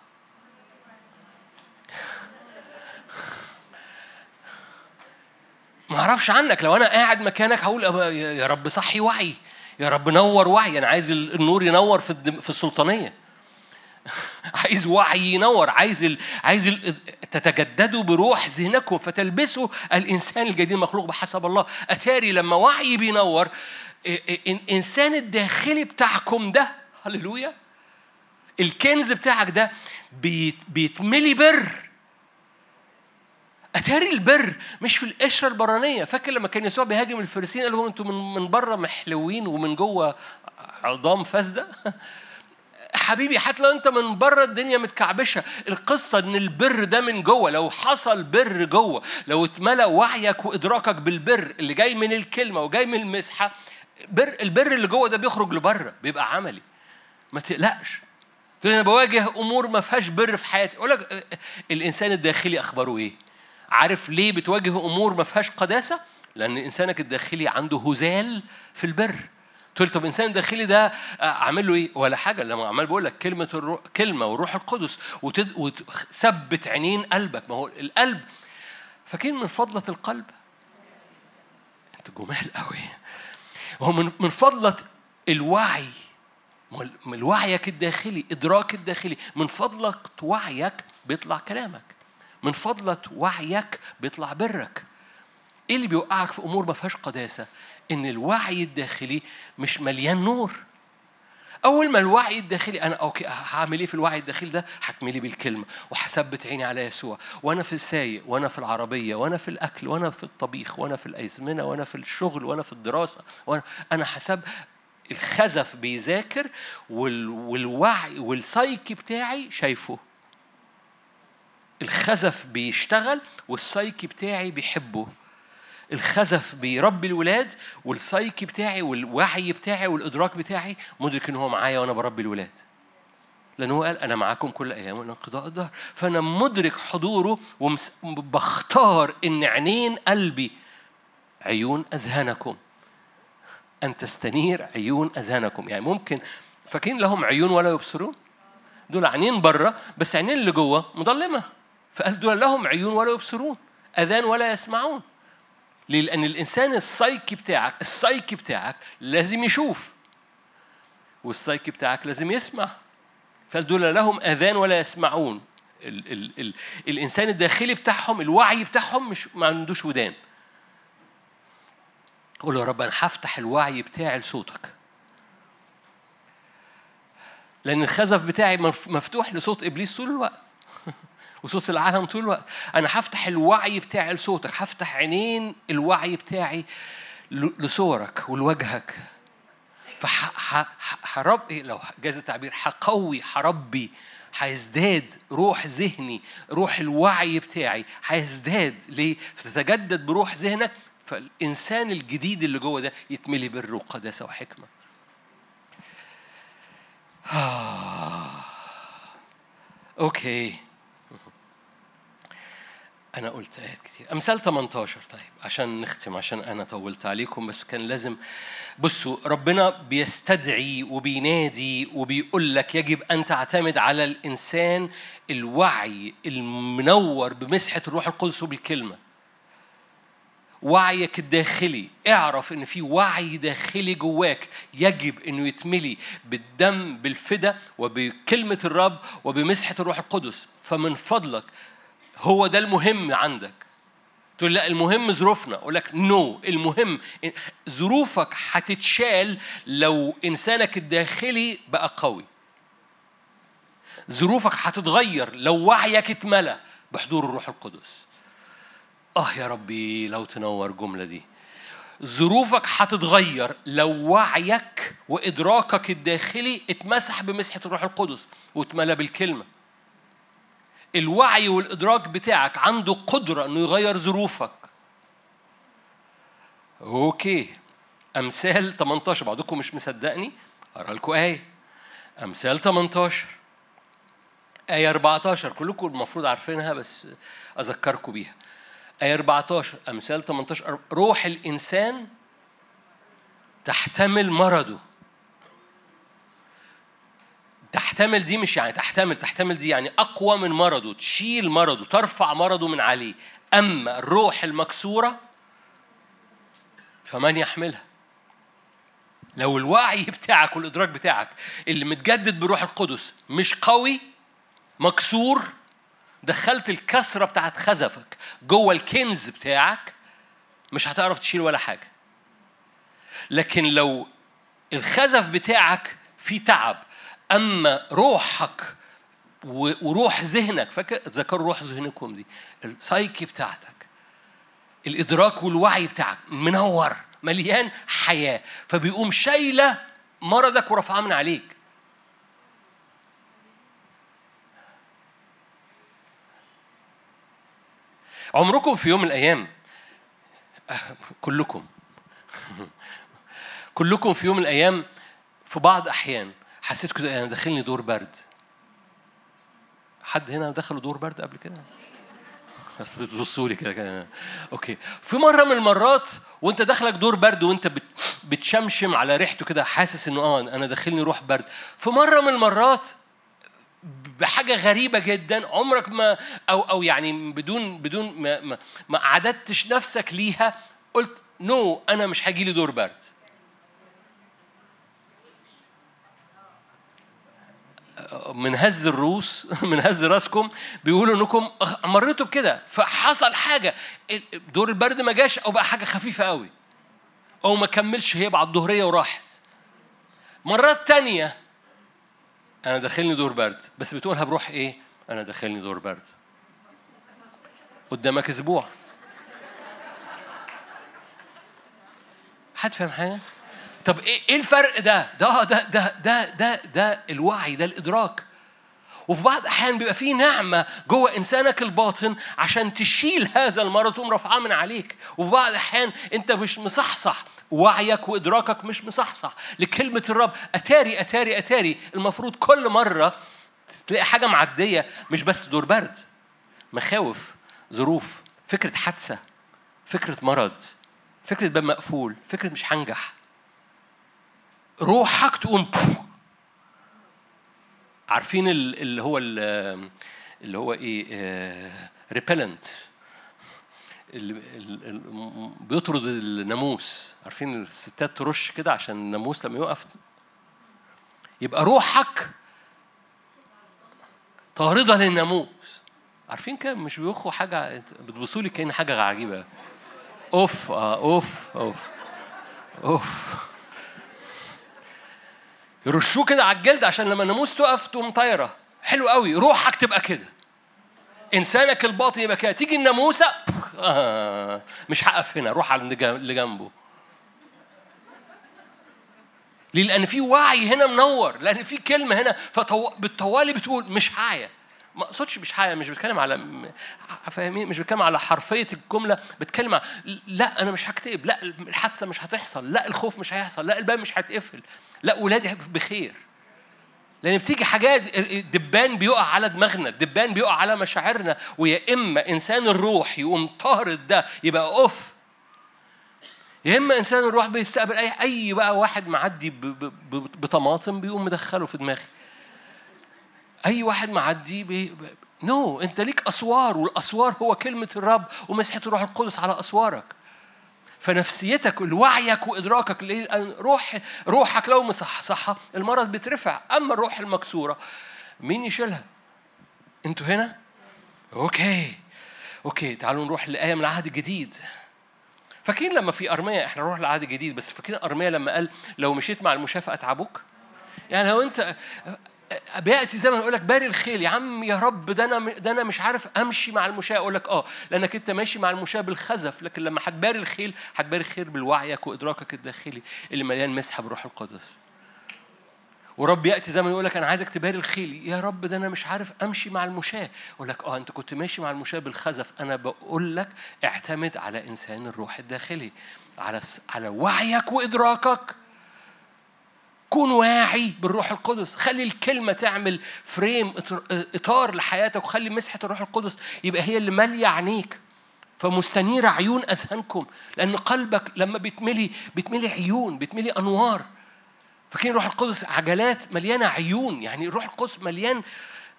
ما أعرفش عنك لو أنا قاعد مكانك هقول يا رب صحي وعي يا رب نور وعي أنا عايز النور ينور في في السلطانية عايز وعي ينور عايز ال... عايز ال... تتجددوا بروح ذهنكم فتلبسوا الإنسان الجديد المخلوق بحسب الله أتاري لما وعي بينور الانسان الداخلي بتاعكم ده هللويا الكنز بتاعك ده بيت... بيتملي بر. أتاري البر مش في القشرة البرانية. فاكر لما كان يسوع بيهاجم الفريسيين قال لهم أنتوا من من بره محلوين ومن جوه عظام فاسدة؟ حبيبي حتى لو أنت من بره الدنيا متكعبشة. القصة إن البر ده من جوه لو حصل بر جوه لو اتملى وعيك وإدراكك بالبر اللي جاي من الكلمة وجاي من المسحة بر البر اللي جوه ده بيخرج لبره بيبقى عملي. ما تقلقش. تقول أنا بواجه أمور ما فيهاش بر في حياتي. أقول لك الإنسان الداخلي أخباره إيه؟ عارف ليه بتواجه أمور ما فيهاش قداسة؟ لأن إنسانك الداخلي عنده هزال في البر. تقول طب الانسان الداخلي ده آه، اعمل له إيه؟ ولا حاجة. لما عمال بقول لك كلمة الروح كلمة والروح القدس وتد... وتثبت عينين قلبك. ما هو القلب فاكرين من فضلة القلب؟ أنت جمال قوي هو من من فضلة الوعي. من وعيك الداخلي إدراك الداخلي. من فضلك وعيك بيطلع كلامك. من فضلة وعيك بيطلع برك. إيه اللي بيوقعك في أمور ما فيهاش قداسة؟ إن الوعي الداخلي مش مليان نور. أول ما الوعي الداخلي أنا أوكي هعمل إيه في الوعي الداخلي ده؟ هتملي بالكلمة وهثبت عيني على يسوع. وأنا في السايق وأنا في العربية وأنا في الأكل وأنا في الطبيخ وأنا في الأزمنة وأنا في الشغل وأنا في الدراسة وأنا أنا حسب الخزف بيذاكر وال... والوعي والسايكي بتاعي شايفه. الخزف بيشتغل والسايكي بتاعي بيحبه. الخزف بيربي الولاد والسايكي بتاعي والوعي بتاعي والإدراك بتاعي مدرك إن هو معايا وأنا بربي الولاد. لأنه هو قال أنا معاكم كل أيام وإلى انقضاء الدهر. فأنا مدرك حضوره وبختار إن عينين قلبي عيون أذهانكم. أن تستنير عيون أذهانكم يعني ممكن فاكرين لهم عيون ولا يبصرون؟ دول عينين بره بس عينين اللي جوه مظلمة. فقال دول لهم عيون ولا يبصرون أذان ولا يسمعون. ليه؟ لأن الإنسان السايكي بتاعك السايكي بتاعك لازم يشوف والسايكي بتاعك لازم يسمع. فدول لهم أذان ولا يسمعون. ال ال ال الإنسان الداخلي بتاعهم الوعي بتاعهم مش ما عندوش ودان. قول يا رب أنا هفتح الوعي بتاعي لصوتك. لأن الخزف بتاعي مفتوح لصوت إبليس طول الوقت. وصوت العالم طول الوقت. أنا هفتح الوعي بتاعي لصوتك. هفتح عينين الوعي بتاعي لصورك ولوجهك. فحرب إيه لو جاز التعبير؟ حقوي حربي هيزداد روح ذهني روح الوعي بتاعي هيزداد. ليه؟ فتتجدد بروح ذهنك فالإنسان الجديد اللي جوه ده يتملي بر وقداسة وحكمة. آه. أوكي. أنا قلت آيات كتير أمثال 18 طيب عشان نختم عشان أنا طولت عليكم بس كان لازم بصوا ربنا بيستدعي وبينادي وبيقول لك يجب أن تعتمد على الإنسان الوعي المنور بمسحة الروح القدس وبالكلمة وعيك الداخلي. اعرف إن في وعي داخلي جواك يجب إنه يتملي بالدم بالفدا وبكلمة الرب وبمسحة الروح القدس. فمن فضلك هو ده المهم عندك. تقول لا المهم ظروفنا. أقول لك نو no. المهم ظروفك هتتشال لو إنسانك الداخلي بقى قوي. ظروفك هتتغير لو وعيك اتملى بحضور الروح القدس. آه يا ربي لو تنور الجمله دي ظروفك هتتغير لو وعيك وإدراكك الداخلي اتمسح بمسحة الروح القدس واتملى بالكلمة الوعي والإدراك بتاعك عنده قدرة إنه يغير ظروفك. أوكي أمثال 18 بعضكم مش مصدقني أقرأ لكم آية. أمثال 18 آية 14 كلكم المفروض عارفينها بس أذكركم بيها. آية 14 أمثال 18 روح الإنسان تحتمل مرضه. تحتمل دي مش يعني تحتمل تحتمل دي يعني أقوى من مرضه تشيل مرضه ترفع مرضه من عليه. أما الروح المكسورة فمن يحملها؟ لو الوعي بتاعك والإدراك بتاعك اللي متجدد بروح القدس مش قوي مكسور دخلت الكسرة بتاعت خزفك جوه الكنز بتاعك مش هتعرف تشيل ولا حاجة. لكن لو الخزف بتاعك فيه تعب أما روحك وروح ذهنك فاكر؟ تذكروا روح ذهنكم دي. السايكي بتاعتك الإدراك والوعي بتاعك منور مليان حياة. فبيقوم شايلة مرضك ورفعها من عليك. عمركم في يوم من الأيام كلكم كلكم في يوم من الأيام في بعض أحيان حسيت كده أنا داخلني دور برد. حد هنا دخله دور برد قبل كده؟ بس بتبصوا لي كده كده. Okay. في مرة من المرات وأنت داخلك دور برد وأنت بتشمشم على ريحته كده حاسس إنه آه أنا داخلني روح برد. في مرة من المرات بحاجة غريبة جدا. عمرك ما أو أو يعني بدون بدون ما ما, ما أعددتش نفسك ليها قلت no no, أنا مش هيجي لي دور برد. من هز الروس من هز راسكم بيقولوا إنكم مريتوا بكده. فحصل حاجة. دور البرد ما جاش أو بقى حاجة خفيفة قوي. أو ما كملش هي بعد الظهرية وراحت. مرات تانية أنا داخلني دور برد. بس بتقولها بروح إيه؟ أنا داخلني دور برد. قدامك أسبوع. حد فاهم حاجة؟ طب إيه إيه الفرق ده؟ ده ده ده ده ده ده الوعي ده الإدراك. وفي بعض الأحيان بيبقى فيه نعمة جوه إنسانك الباطن عشان تشيل هذا المرض تقوم رافعاه من عليك. وفي بعض الأحيان أنت مش مصحصح وعيك وإدراكك مش مصحصح. لكلمة الرب أتاري أتاري أتاري. المفروض كل مرة تلاقي حاجة معدية مش بس دور برد مخاوف ظروف فكرة حادثة فكرة مرض فكرة باب مقفول فكرة مش هنجح. روحك تقوم عارفين اللي هو اللي هو إيه ريبلنت اللي بيطرد الناموس. عارفين الستات ترش كده عشان الناموس لما يقف يبقى روحك طاردة للناموس. عارفين كده مش بيخوا حاجة بتبصوا لي كأن حاجة عجيبة. أوف آه أوف أوف أوف. يرشوه كده على الجلد عشان لما الناموس تقف تقوم طايرة. حلو قوي. روحك تبقى كده. إنسانك الباطن يبقى كده. تيجي الناموسة آه مش هقف هنا. روح على اللي جنبه. ليه؟ لأن في وعي هنا منور، لأن في كلمة هنا. فبالطوالي بتقول مش هاية. ما أقصدش مش حاجة مش بتكلم على فاهمين؟ مش بتكلم على حرفية الجملة بتكلم لا أنا مش هكتئب لا الحادثة مش هتحصل لا الخوف مش هيحصل لا الباب مش هيتقفل لا ولادي بخير. لأن بتيجي حاجات الدبان بيقع على دماغنا الدبان بيقع على مشاعرنا ويا إما إنسان الروح يقوم طارد ده يبقى أوف. يا إما إنسان الروح بيستقبل أي أي بقى واحد معدي بطماطم بيقوم مدخله في دماغي. أي واحد معدي بي... no no. أنت ليك أسوار والأسوار هو كلمة الرب ومسحه الروح القدس على أسوارك. فنفسيتك وعيك وإدراكك روح روحك لو مصحصحه المرض بيترفع أما الروح المكسورة مين يشيلها؟ أنتوا هنا؟ Okay. Okay تعالوا نروح لآية من العهد الجديد فاكرين لما في أرمية إحنا نروح للعهد الجديد بس فاكرين أرمية لما قال لو مشيت مع المشافة اتعبوك يعني لو أنت بياتي زمن يقول لك باري الخيل. يا عم يا رب ده أنا ده أنا مش عارف أمشي مع المشاة. أقول لك آه لأنك أنت ماشي مع المشاة بالخزف. لكن لما هتباري الخيل هتباري الخير بالوعيك وإدراكك الداخلي اللي مليان مسحه بروح القدس. ورب يأتي زمن يقول لك أنا عايزك تباري الخيل. يا رب ده أنا مش عارف أمشي مع المشاة. أقول لك آه أنت كنت ماشي مع المشاة بالخزف. أنا بقول لك اعتمد على إنسان الروح الداخلي. على على وعيك وإدراكك. كون واعي بالروح القدس. خلي الكلمة تعمل فريم إطار لحياتك وخلي مسحة الروح القدس يبقى هي اللي مالية عينيك. فمستنيرة عيون أذهانكم لأن قلبك لما بيتملي بيتملي عيون بيتملي أنوار. فاكرين الروح القدس عجلات مليانة عيون يعني الروح القدس مليان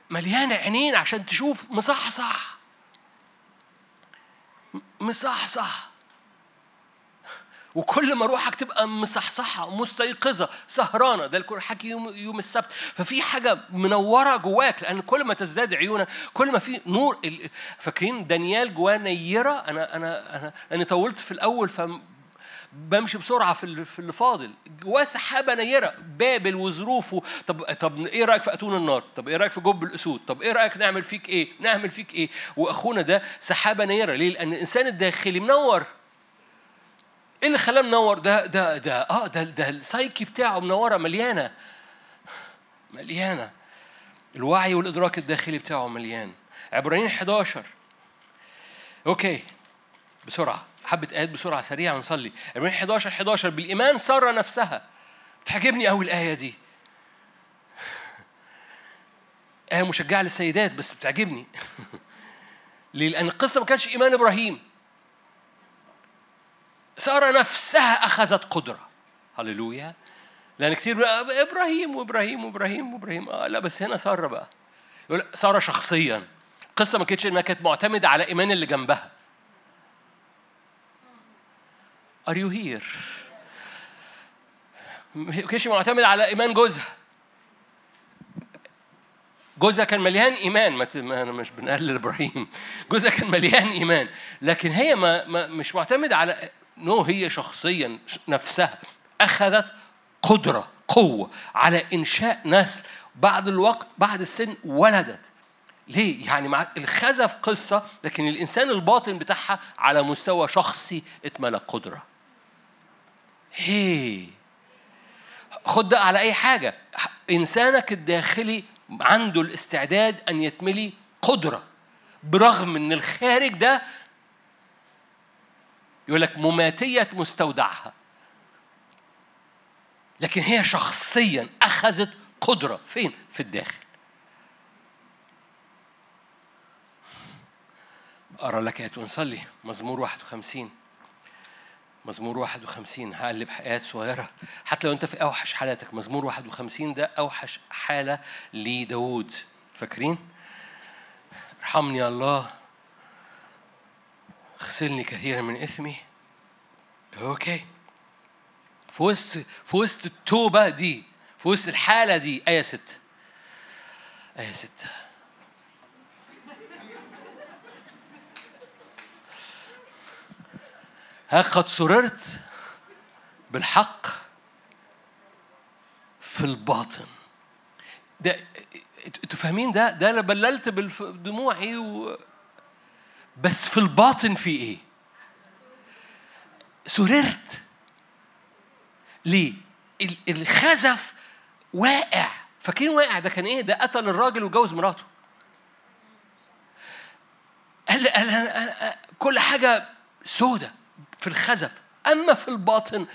مليان عينين عشان تشوف مصحصح. مصحصح. وكل ما روحك تبقى مصحصحه مستيقظة سهرانة. ده الكل حكي يوم يوم السبت. ففي حاجة منورة جواك لأن كل ما تزداد عيونك كل ما في نور فاكرين دانيال جواه نيرة؟ أنا أنا أنا أنا طولت في الأول ف بمشي بسرعة في في اللي فاضل جواه سحابة نيرة بابل وظروفه طب طب إيه رأيك في أتون النار؟ طب إيه رأيك في جب الأسود؟ طب إيه رأيك نعمل فيك إيه؟ نعمل فيك إيه؟ وأخونا ده سحابة نيرة. ليه؟ لأن الإنسان الداخلي منور. إيه اللي خلاه منور ده ده ده آه ده ده السايكي بتاعه منورة مليانة. مليانة. الوعي والإدراك الداخلي بتاعه مليان. عبرانيين 11 أوكي. بسرعة. حبة آيات بسرعة سريعة ونصلي عبرانيين 11 11 بالإيمان سر نفسها. بتعجبني قوي الآية دي. آية مشجعة للسيدات بس بتعجبني. ليه؟ لأن القصة ما كانش إيمان إبراهيم. سارة نفسها أخذت قدرة. هللويا. لأن كتير إبراهيم وإبراهيم وإبراهيم وإبراهيم. آه لا بس هنا سارة بقى. يقول سارة شخصيا. القصة ما كانتش إنها كانت معتمدة على إيمان اللي جنبها. Are you here؟ ما كانتش معتمدة على إيمان جوزها. جوزها كان مليان إيمان. ما أنا مش بنقلل إبراهيم. جوزها كان مليان إيمان. لكن هي ما, ما مش معتمدة على نو هي شخصيا نفسها أخذت قدرة قوة على إنشاء نسل بعد الوقت بعد السن ولدت ليه؟ يعني مع الخزف قصة لكن الإنسان الباطن بتاعها على مستوى شخصي اتملى قدرة. هي خد ده على أي حاجة إنسانك الداخلي عنده الاستعداد أن يتملي قدرة برغم إن الخارج ده يقول لك مماتية مستودعها. لكن هي شخصيا أخذت قدرة. فين؟ في الداخل. أرى لك آيات ونصلي مزمور 51 مزمور 51 هقلب آيات صغيرة. حتى لو أنت في أوحش حالاتك. مزمور 51 ده أوحش حالة لداود فاكرين؟ ارحمني يا الله. أغسلني كثيرا من إثمي. أوكي. في وسط في وسط التوبة دي في وسط الحالة دي آية ستة آية ستة ها قد سررت بالحق في الباطن؟ ده أنتوا فاهمين ده؟ ده أنا بللت بدموعي و... بس في الباطن في إيه؟ سررت. ليه؟ الخزف واقع. فاكرين واقع ده كان إيه؟ ده قتل الراجل وجوز مراته. قال, قال كل حاجة سودة في الخزف. أما في الباطن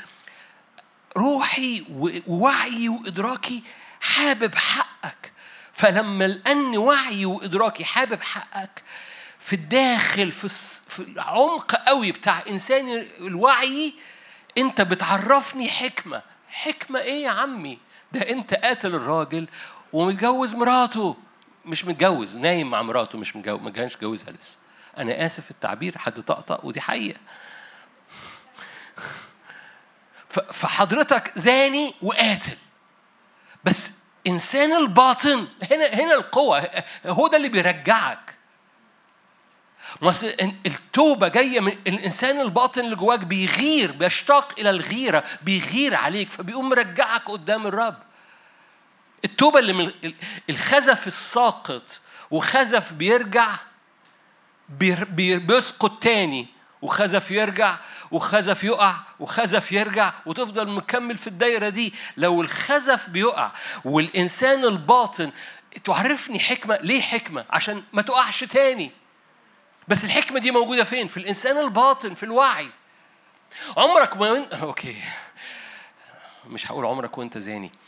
روحي ووعي وإدراكي حابب حقك. فلما لأن وعي وإدراكي حابب حقك في الداخل في في العمق قوي بتاع إنسان الوعي أنت بتعرفني حكمة. حكمة إيه يا عمي؟ ده أنت قاتل الراجل ومتجوز مراته. مش متجوز نايم مع مراته مش متجوز ما كانش جوزها لسه. أنا آسف التعبير حد طقطق ودي حقيقة. فحضرتك زاني وقاتل. بس إنسان الباطن هنا هنا القوة هو ده اللي بيرجعك. التوبة جاية من الإنسان الباطن اللي جواك بيغير بيشتاق إلى الغيرة بيغير عليك فبيقوم مرجعك قدام الرب. التوبة اللي من الخزف الساقط وخزف بيرجع بيسقط تاني وخزف يرجع وخزف يقع وخزف يرجع وتفضل مكمل في الدايرة دي. لو الخزف بيقع والإنسان الباطن تعرفني حكمة ليه حكمة؟ عشان ما تقعش تاني. بس الحكمة دي موجودة فين؟ في الإنسان الباطن في الوعي. عمرك ما وين... أوكي. مش هقول عمرك وأنت زاني.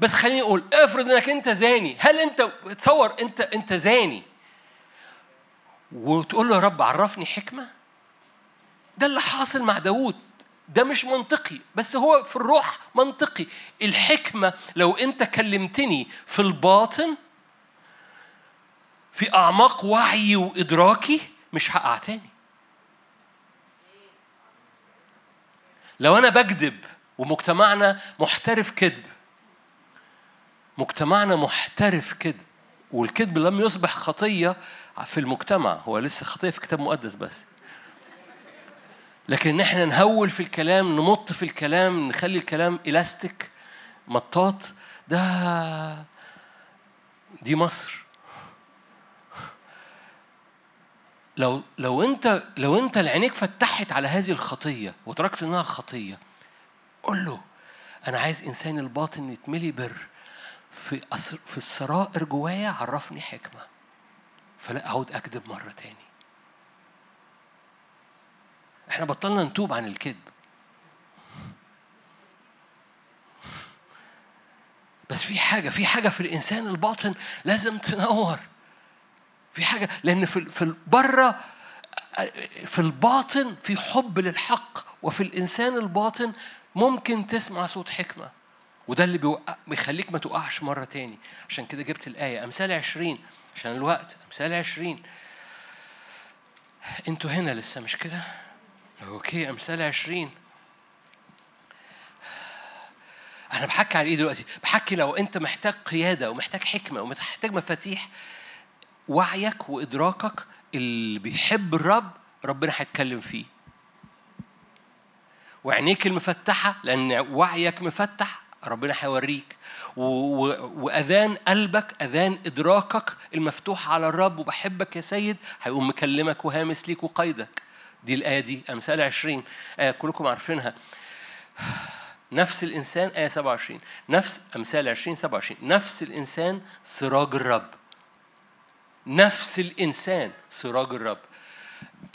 بس خليني أقول افرض إنك أنت زاني. هل انت تصور انت أنت زاني. وتقول له يا رب عرفني حكمة؟ ده اللي حاصل مع داوود. ده مش منطقي بس هو في الروح منطقي. الحكمة لو أنت كلمتني في الباطن في أعماق وعي وإدراكي مش هقع تاني. لو أنا بكذب ومجتمعنا محترف كذب مجتمعنا محترف كذب والكذب لم يصبح خطية في المجتمع هو لسه خطية في كتاب مقدس بس. لكن إحنا نهول في الكلام نمط في الكلام نخلي الكلام إلاستيك مطاط ده دي مصر. لو لو انت لو انت لعينيك فتحت على هذه الخطية وتركت انها خطية قول له أنا عايز إنسان الباطن يتملي بر في في السرائر جوايا عرفني حكمة. فلا أعود أكذب مرة تاني. إحنا بطلنا نتوب عن الكذب. بس في حاجة في حاجة في الإنسان الباطن لازم تنور. في حاجة لأن في في برة في الباطن في حب للحق وفي الإنسان الباطن ممكن تسمع صوت حكمة. وده اللي بيخليك ما تقعش مرة تاني. عشان كده جبت الآية أمثال عشرين. عشان الوقت أمثال عشرين. أنتوا هنا لسه مش كده؟ أوكي أمثال عشرين. أنا بحكي على إيه دلوقتي؟ بحكي لو أنت محتاج قيادة ومحتاج حكمة ومحتاج مفاتيح وعيك وإدراكك اللي بيحب الرب ربنا هيتكلم فيه. وعينيك المفتحة لأن وعيك مفتح ربنا هيوريك. وأذان قلبك أذان إدراكك المفتوح على الرب. وبحبك يا سيد هيقوم مكلمك وهامس ليك وقيدك دي الآية دي أمثال 20 إيه كلكم عارفينها. نفس الإنسان آية 27 نفس أمثال 20 27 نفس الإنسان سراج الرب. نفس الإنسان سراج الرب.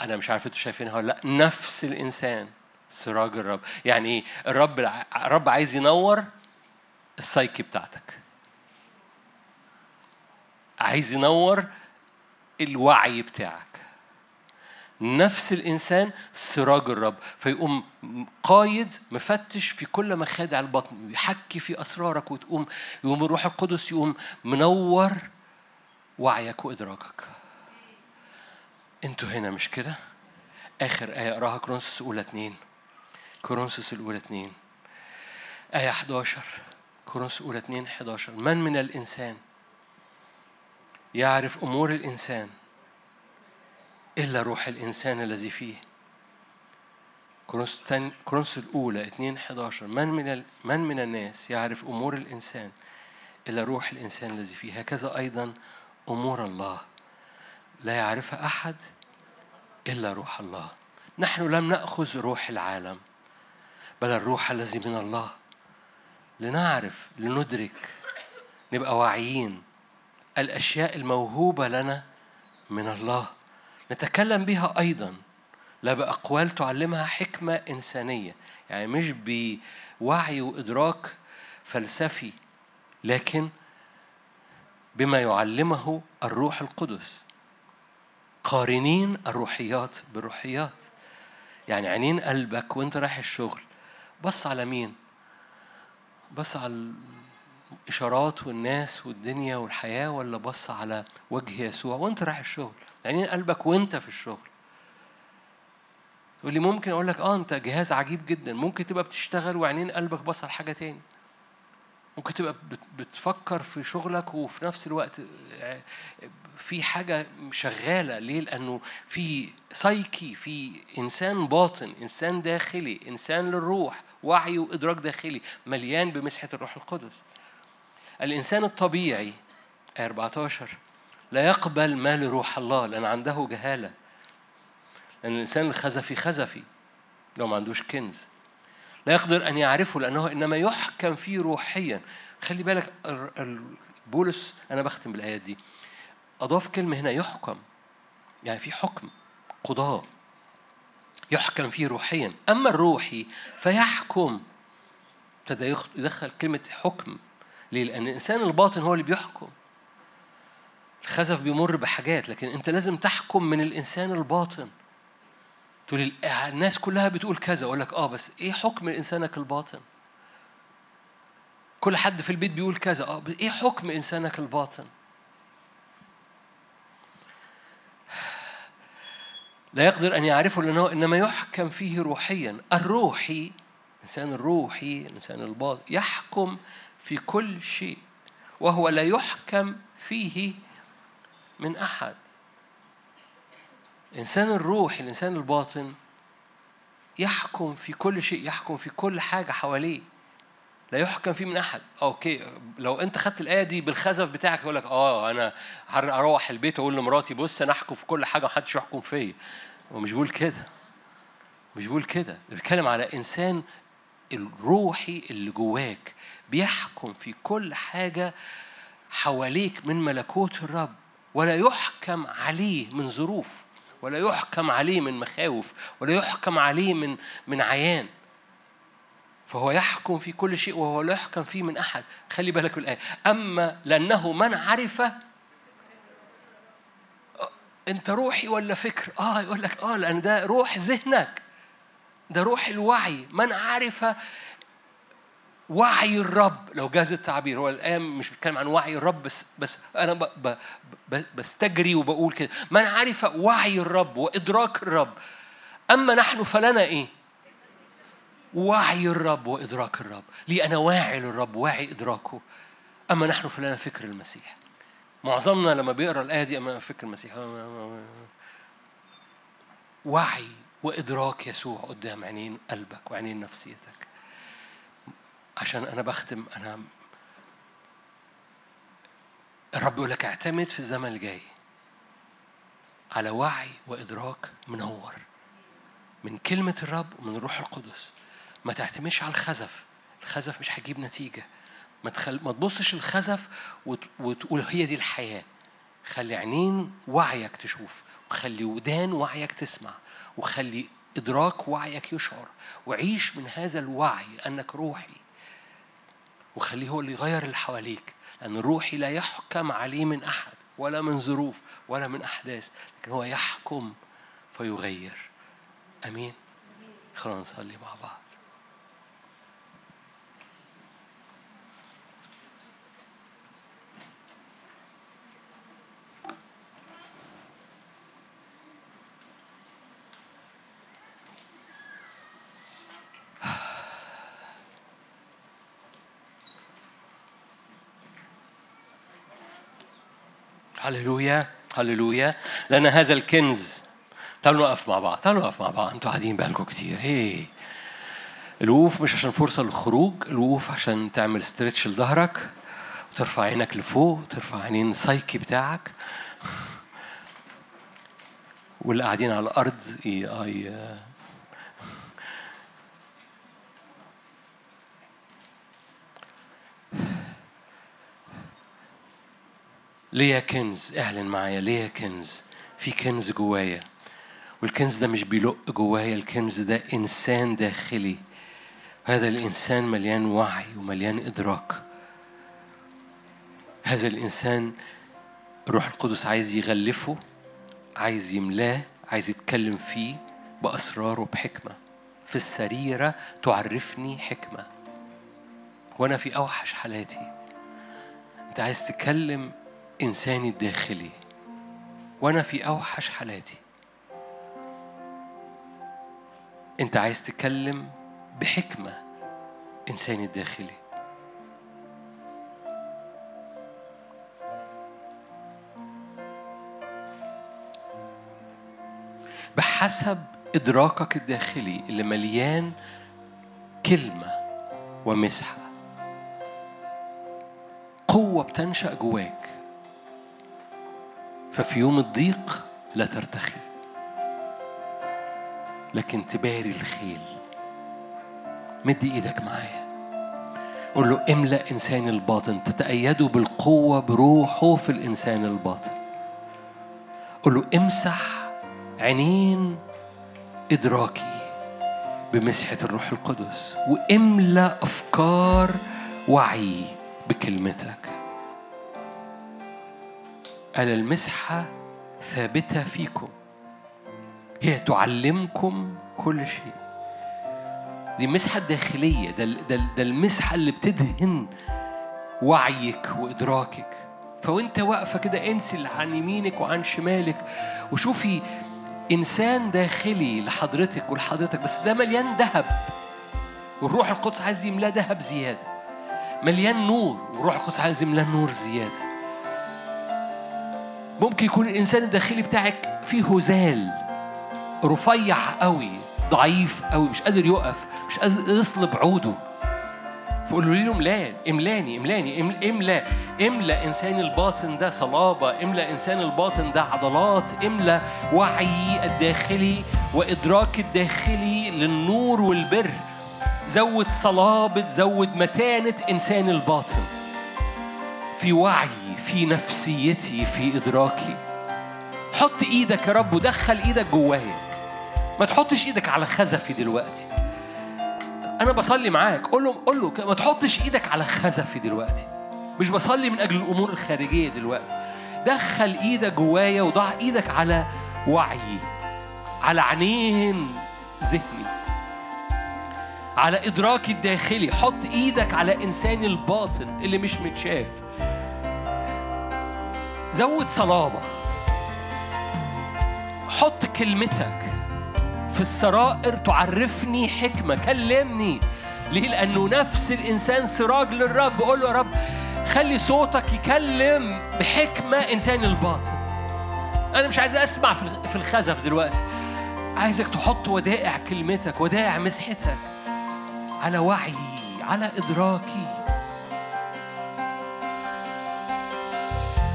أنا مش عارف أنتوا شايفينها ولا لأ. نفس الإنسان سراج الرب. يعني الرب الرب عايز ينور السايكي بتاعتك. عايز ينور الوعي بتاعك. نفس الإنسان سراج الرب. فيقوم قايد مفتش في كل مخادع البطن ويحكي في أسرارك وتقوم يقوم الروح القدس يقوم منور وعيك وإدراكك. أنتوا هنا مش كده؟ آخر آية أقراها كورنثوس الأولى اتنين. كورنثوس الأولى اتنين. آية 11 كورنثوس الأولى اتنين 11 من من الإنسان يعرف أمور الإنسان إلا روح الإنسان الذي فيه؟ كورنثوس الأولى 2 11 من من من من الناس يعرف أمور الإنسان إلا روح الإنسان الذي فيه؟ هكذا أيضا أمور الله. لا يعرفها أحد إلا روح الله. نحن لم نأخذ روح العالم بل الروح الذي من الله. لنعرف لندرك نبقى واعيين. الأشياء الموهوبة لنا من الله. نتكلم بها أيضا. لا بأقوال تعلمها حكمة إنسانية. يعني مش بوعي وإدراك فلسفي لكن بما يعلمه الروح القدس. قارنين الروحيات بالروحيات. يعني عينين قلبك وانت رايح الشغل. بص على مين؟ بص على الإشارات والناس والدنيا والحياة ولا بص على وجه يسوع وانت رايح الشغل؟ عينين قلبك وانت في الشغل. تقول لي ممكن أقول لك آه أنت جهاز عجيب جدا. ممكن تبقى بتشتغل وعينين قلبك بص على حاجة تاني. ممكن تبقى بتفكر في شغلك وفي نفس الوقت في حاجة شغالة. ليه؟ لأنه في سايكي في إنسان باطن إنسان داخلي إنسان للروح وعي وإدراك داخلي مليان بمسحة الروح القدس. الإنسان الطبيعي 14 لا يقبل ما لروح الله لأن عنده جهالة. لأن الإنسان الخزفي خزفي لو ما عندوش كنز. لا يقدر أن يعرفه لأنه إنما يحكم فيه روحيا. خلي بالك بولس أنا بختم بالآيات دي. أضاف كلمة هنا يحكم. يعني في حكم قضاء. يحكم فيه روحيا. أما الروحي فيحكم. ابتدى يدخل كلمة حكم. ليه؟ لأن الإنسان الباطن هو اللي بيحكم. الخزف بيمر بحاجات لكن أنت لازم تحكم من الإنسان الباطن. تقول الناس كلها بتقول كذا أقول لك آه بس إيه حكم إنسانك الباطن؟ كل حد في البيت بيقول كذا آه إيه حكم إنسانك الباطن؟ لا يقدر أن يعرفه لأنه إنما يحكم فيه روحيا. الروحي الانسان الروحي الانسان الباطن يحكم في كل شيء وهو لا يحكم فيه من أحد. الإنسان الروح الإنسان الباطن يحكم في كل شيء يحكم في كل حاجة حواليه. لا يحكم فيه من أحد. أوكي لو أنت خدت الآية دي بالخزف بتاعك يقول لك آه أنا أروح البيت أقول لمراتي بص أنا أحكم في كل حاجة محدش يحكم فيا. ومش بقول كده. مش بقول كده. بيتكلم على إنسان الروحي اللي جواك بيحكم في كل حاجة حواليك من ملكوت الرب ولا يحكم عليه من ظروف. ولا يحكم عليه من مخاوف ولا يحكم عليه من من عيان. فهو يحكم في كل شيء وهو لا يحكم فيه من أحد. خلي بالك من الآية. أما لأنه من عرف أنت روحي ولا فكر؟ آه يقول لك آه لأن ده روح ذهنك. ده روح الوعي. من عرف وعي الرب. لو جاز التعبير هو الآن مش بيتكلم عن وعي الرب بس بس أنا بستجري وبقول كده. من عرف وعي الرب وإدراك الرب. أما نحن فلنا إيه؟ وعي الرب وإدراك الرب. لي أنا واعي للرب واعي إدراكه. أما نحن فلنا فكر المسيح. معظمنا لما بيقرأ الآية دي أما فكر المسيح. وعي وإدراك يسوع قدام عينين قلبك وعينين نفسيتك. عشان أنا بختم أنا الرب يقول لك اعتمد في الزمن الجاي على وعي وإدراك منور من كلمة الرب ومن الروح القدس. ما تعتمدش على الخزف. الخزف مش هيجيب نتيجة. ما تخل... ما تبصش الخزف وت... وتقول هي دي الحياة. خلي عينين وعيك تشوف وخلي ودان وعيك تسمع وخلي إدراك وعيك يشعر. وعيش من هذا الوعي أنك روحي. وخليه هو اللي يغير اللي حواليك. لأن الروحي لا يحكم عليه من أحد ولا من ظروف ولا من أحداث لكن هو يحكم فيغير. أمين؟ خلونا نصلي مع بعض. هللويا هللويا. لأن هذا الكنز تعالوا نقف مع بعض تعالوا نقف مع بعض. أنتوا قاعدين بقالكم كتير. هي. الوقوف مش عشان فرصة للخروج الوقوف عشان تعمل ستريتش لظهرك وترفع عينك لفوق وترفع عينين السايكي بتاعك. واللي قاعدين على الأرض ليا كنز اعلن معايا ليا كنز. في كنز جوايا. والكنز ده مش بيلق جوايا الكنز ده إنسان داخلي. هذا الإنسان مليان وعي ومليان إدراك. هذا الإنسان الروح القدس عايز يغلفه عايز يملاه عايز يتكلم فيه باسرار وبحكمه في السريرة تعرفني حكمة. وأنا في أوحش حالاتي. أنت عايز تكلم إنساني الداخلي وأنا في أوحش حالاتي. أنت عايز تكلم بحكمة إنساني الداخلي. بحسب إدراكك الداخلي اللي مليان كلمة ومسحة قوة بتنشأ جواك. ففي يوم الضيق لا ترتخي لكن تباري الخيل. مد إيدك معايا. قول له املأ إنسان الباطن تتأيدوا بالقوة بروحه في الإنسان الباطن. قول له امسح عينين إدراكي بمسحة الروح القدس واملأ أفكار وعي بكلمتك. قال المسحة ثابتة فيكم. هي تعلمكم كل شيء. دي المسحة الداخلية ده, ده, ده المسحة اللي بتدهن وعيك وإدراكك. فوأنت واقفة كده انسي عن يمينك وعن شمالك وشوفي إنسان داخلي لحضرتك ولحضرتك بس ده مليان ذهب. والروح القدس عايز يملاه ذهب زيادة. مليان نور والروح القدس عايز يملاه نور زيادة. ممكن يكون الإنسان الداخلي بتاعك فيه هزال رفيع قوي ضعيف قوي مش قادر يقف مش قادر يصلب عوده. فقولوا له املاني املاني املاني املا املا إنسان الباطن ده صلابة املا إنسان الباطن ده عضلات املا وعي الداخلي وإدراك الداخلي للنور والبر. زود صلابة زود متانة إنسان الباطن. في وعي في نفسيتي في إدراكي. حط إيدك يا رب ودخل إيدك جوايا. ما تحطش إيدك على خزفي دلوقتي. أنا بصلي معاك قول له قول ما تحطش إيدك على خزفي دلوقتي. مش بصلي من أجل الأمور الخارجية دلوقتي. دخل إيدك جوايا وضع إيدك على وعيي على عينين ذهني. على إدراكي الداخلي. حط إيدك على إنساني الباطن اللي مش متشاف. زود صلابة. حط كلمتك في السرائر تعرفني حكمة كلمني. ليه؟ لأنه نفس الإنسان سراج للرب. قول له يا رب خلي صوتك يكلم بحكمة إنسان الباطن. أنا مش عايز أسمع في الخزف دلوقتي. عايزك تحط ودائع كلمتك ودائع مسحتك على وعيي على إدراكي.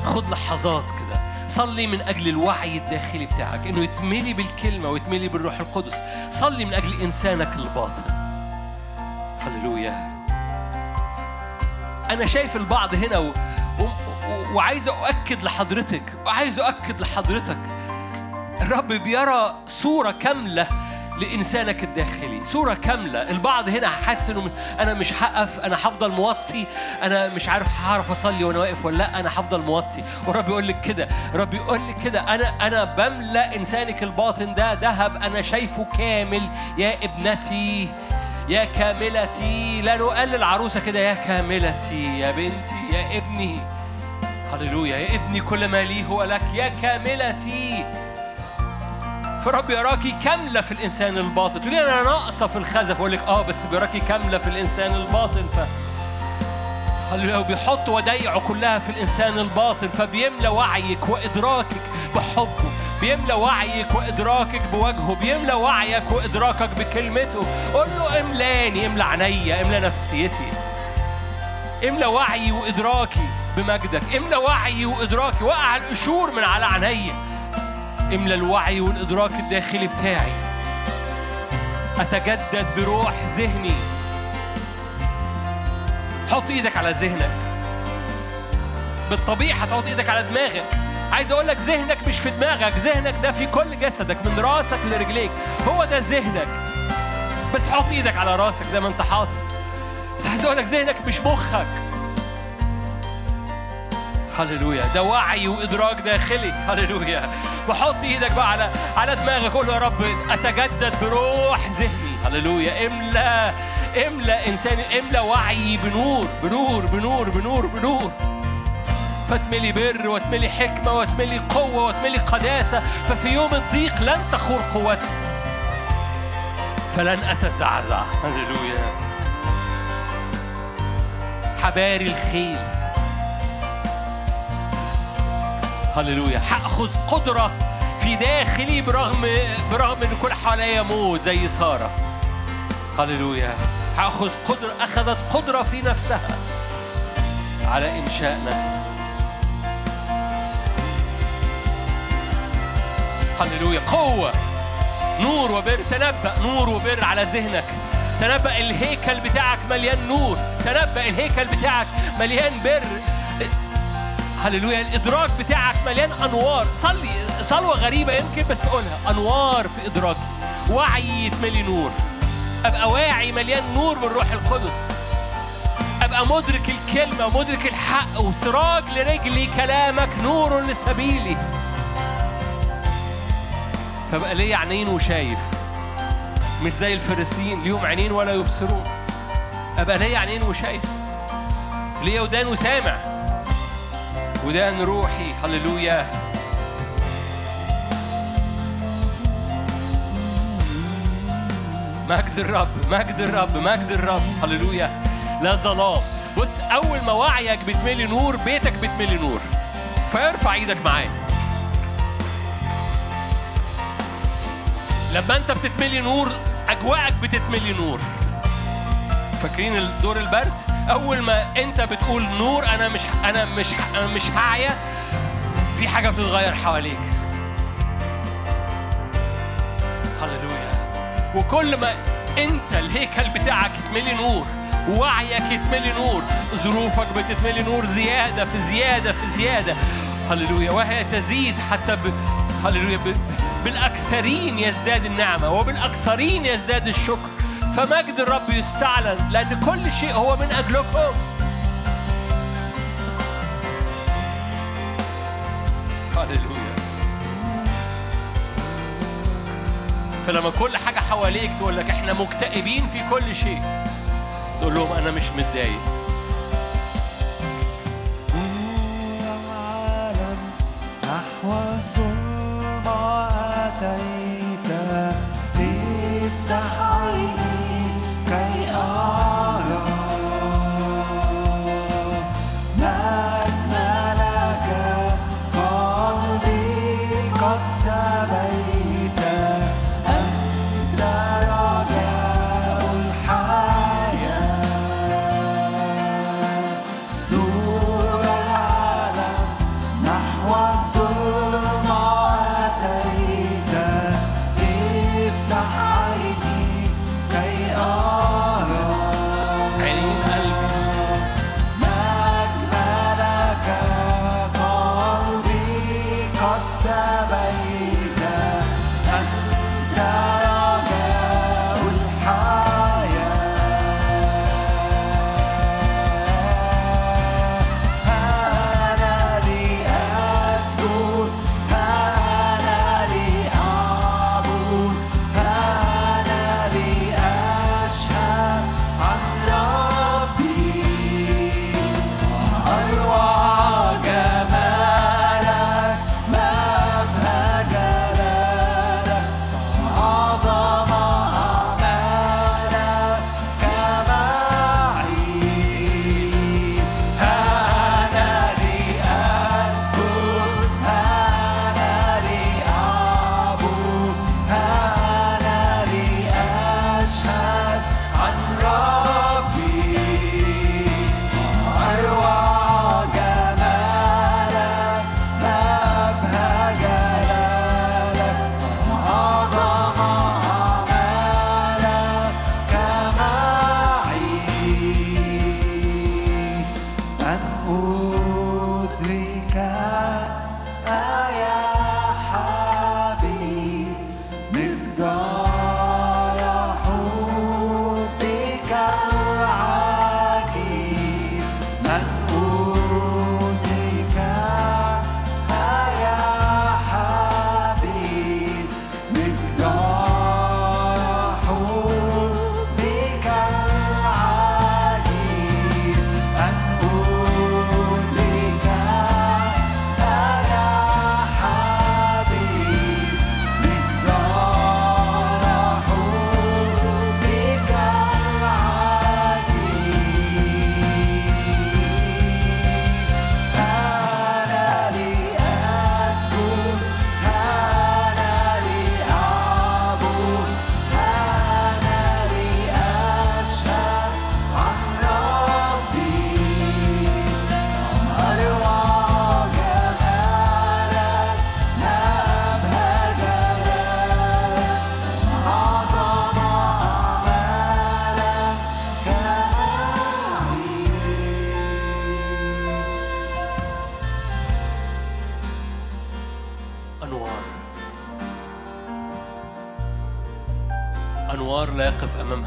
خد لحظات كده. صلي من أجل الوعي الداخلي بتاعك إنه يتملي بالكلمة ويتملي بالروح القدس. صلي من أجل إنسانك الباطن. هللويا. أنا شايف البعض هنا و... و... وعايز أؤكد لحضرتك وعايز أؤكد لحضرتك. الرب بيرى صورة كاملة لإنسانك الداخلي. صورة كاملة. البعض هنا حاسس إنه أنا مش هقف أنا هفضل موطي. أنا مش عارف هعرف أصلي وأنا واقف ولا لأ أنا هفضل موطي. والرب يقول لك كده. الرب يقول لك كده. أنا أنا بملأ إنسانك الباطن ده ذهب. أنا شايفه كامل. يا ابنتي يا كاملتي. لا نقلل عروسة كده. يا كاملتي يا بنتي يا ابني. هللويا. يا ابني كل ما لي هو لك. يا كاملتي. فرب يراكي كاملة في الإنسان الباطن. تقولي أنا ناقصة في الخزف أقول لك آه بس بيراكي كاملة في الإنسان الباطن. ف هللويا وبيحط ودايعه كلها في الإنسان الباطن. فبيملى وعيك وإدراكك بحبه. بيملى وعيك وإدراكك بوجهه. بيملى وعيك وإدراكك بكلمته. قول له املاني املى عينيا املى نفسيتي. املى وعي وإدراكي بمجدك. املى وعي وإدراكي. وقع القشور من على عينيا. إملى الوعي والإدراك الداخلي بتاعي. أتجدد بروح ذهني. حط إيدك على ذهنك. بالطبيعة هتحط إيدك على دماغك. عايز أقول لك ذهنك مش في دماغك. ذهنك ده في كل جسدك من راسك لرجليك. هو ده ذهنك. بس حط إيدك على راسك زي ما أنت حاطط. بس عايز أقول لك ذهنك مش مخك. هللويا. ده وعي وإدراك داخلي. هللويا. وحط إيدك بقى على على دماغك. قول يا رب أتجدد بروح ذهني. هللويا. املا املأ انسان املأ وعي بنور بنور بنور بنور بنور. فتملي بر وتملي حكمة وتملي قوة وتملي قداسة. ففي يوم الضيق لن تخور قوتي. فلن أتزعزع. هللويا. حباري الخيل. هللويا. هأخذ قدرة في داخلي برغم برغم إن كل حواليا موت زي سارة. هللويا. هأخذ قدره أخذت قدرة في نفسها على إنشاء نسل هللويا. قوة. نور وبر. تنبأ نور وبر على ذهنك. تنبأ الهيكل بتاعك مليان نور. تنبأ الهيكل بتاعك مليان بر. هللويا. الإدراك بتاعك مليان أنوار. صلي صلوة غريبة يمكن بس قولها. أنوار في ادراكي وعي يتملي نور. أبقى واعي مليان نور من روح القدس. أبقى مدرك الكلمة ومدرك الحق وسراج لرجلي كلامك نور لسبيلي. فبقى ليا عينين وشايف. مش زي الفريسيين ليهم عينين ولا يبصرون. أبقى ليا عينين وشايف. ليا ودان وسامع. ودان روحي هللويا. مجد الرب مجد الرب مجد الرب. هللويا. لا ظلام. بص أول ما وعيك بتملي نور بيتك بتملي نور. فارفع إيدك معايا. لما أنت بتتملي نور أجواءك بتتملي نور. فاكرين الدور البرد؟ أول ما أنت بتقول نور أنا مش أنا مش أنا مش هعيا في حاجة بتتغير حواليك. هللويا. وكل ما أنت الهيكل بتاعك يتملي نور ووعيك يتملي نور ظروفك بتتملي نور زيادة في زيادة في زيادة. هللويا. وهي تزيد حتى ب... هللويا ب... بالأكثرين يزداد النعمة وبالأكثرين يزداد الشكر. فمجد الرب يستعلن لأن كل شيء هو من أجلكم. هللويا. فلما كل حاجة حواليك تقول لك إحنا مكتئبين في كل شيء تقول لهم أنا مش متضايق. نحو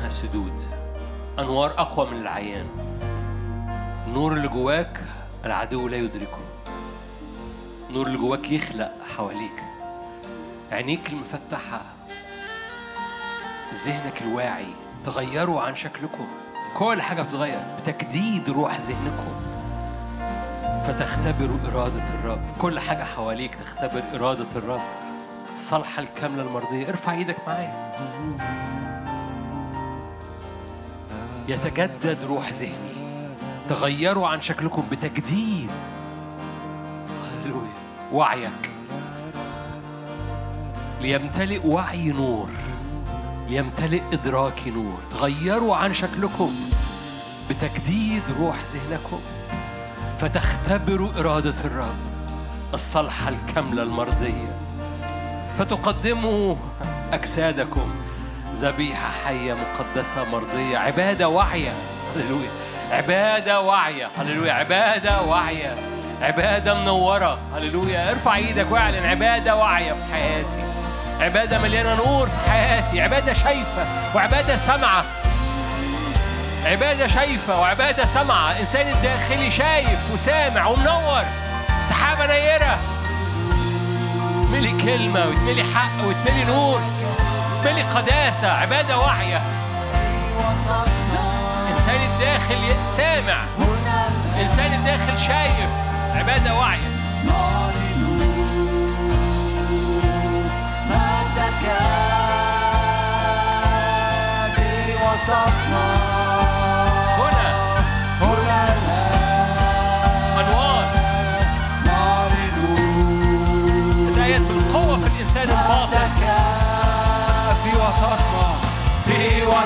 أمامها سدود أنوار أقوى من العيان. النور اللي جواك العدو لا يدركه. النور اللي جواك يخلق حواليك. عينيك المفتحة. ذهنك الواعي. تغيروا عن شكلكم. كل حاجة بتتغير. بتجديد روح ذهنكم. فتختبروا إرادة الرب. كل حاجة حواليك تختبر إرادة الرب. الصالحة الكاملة المرضية. ارفع إيدك معايا. يتجدد روح ذهني. تغيروا عن شكلكم بتجديد. وعيك. ليمتلئ وعي نور. ليمتلئ إدراكي نور. تغيروا عن شكلكم بتجديد روح ذهنكم. فتختبروا إرادة الرب الصالحة الكاملة المرضية. فتقدموا أجسادكم. ذبيحة حية مقدسة مرضية. عبادة واعية. هللويا. عبادة واعية. هللويا. عبادة واعية. عبادة منورة. هللويا. ارفع إيدك واعلن. عبادة واعية في حياتي. عبادة مليانة نور في حياتي. عبادة شايفة وعبادة سامعة عبادة شايفة وعبادة سامعة إنسان الداخلي شايف وسامع ومنور. سحابة نيرة. تملي كلمة وتملي حق وتملي نور. تملي قداسة عبادة واعية. إنسان الداخل سامع. إنسان الداخل شايف عبادة واعية. هنا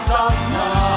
في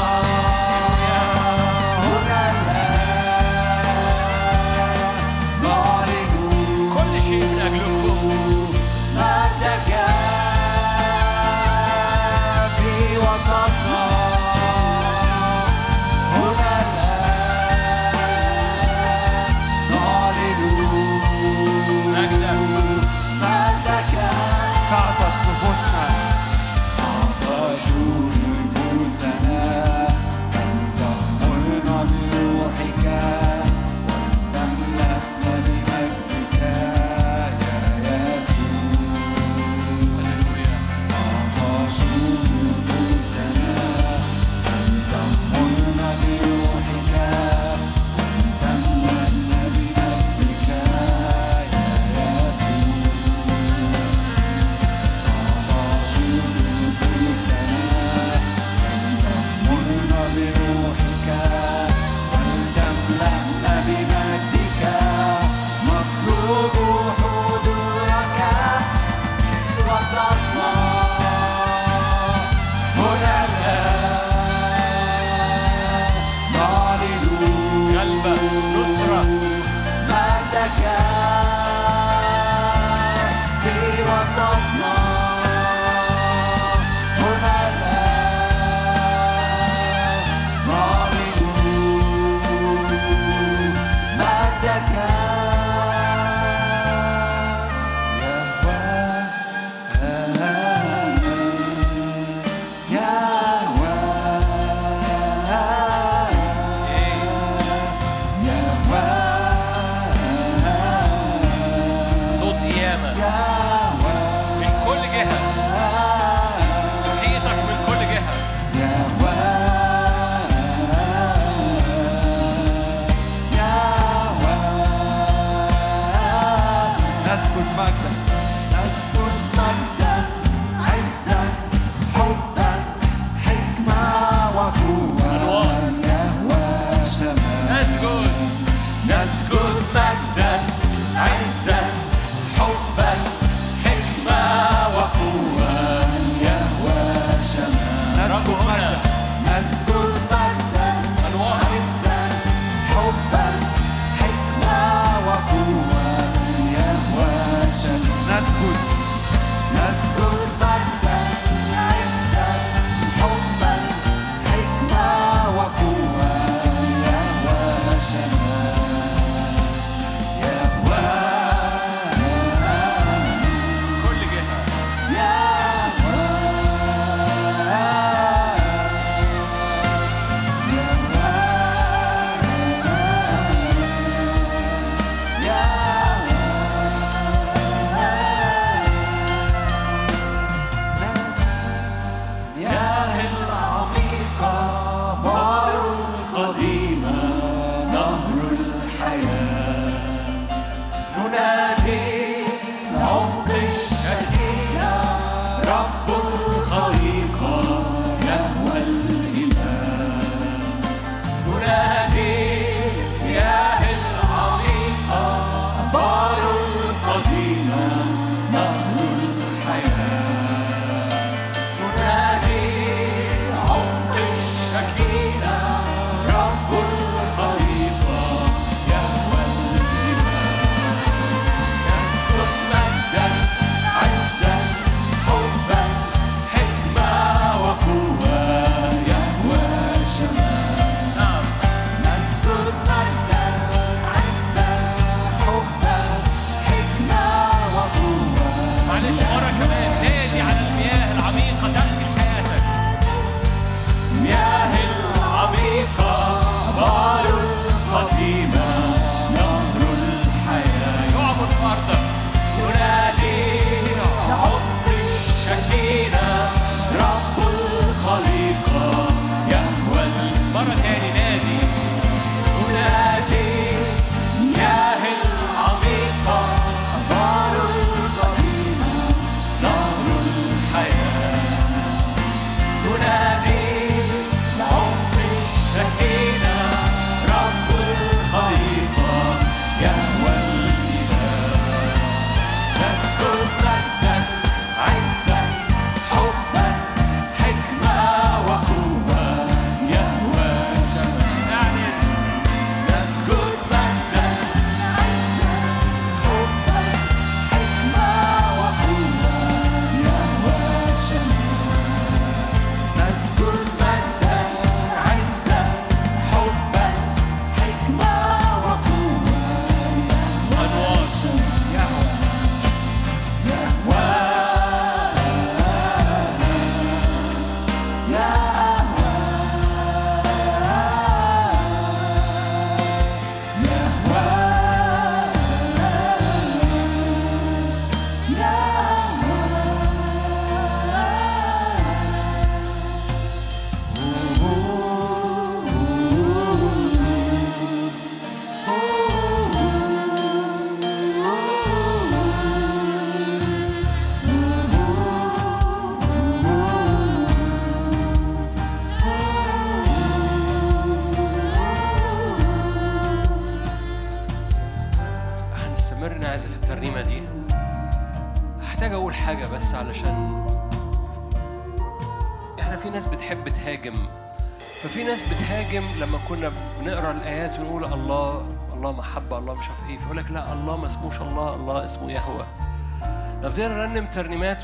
ابتدينا نرنم ترنيمات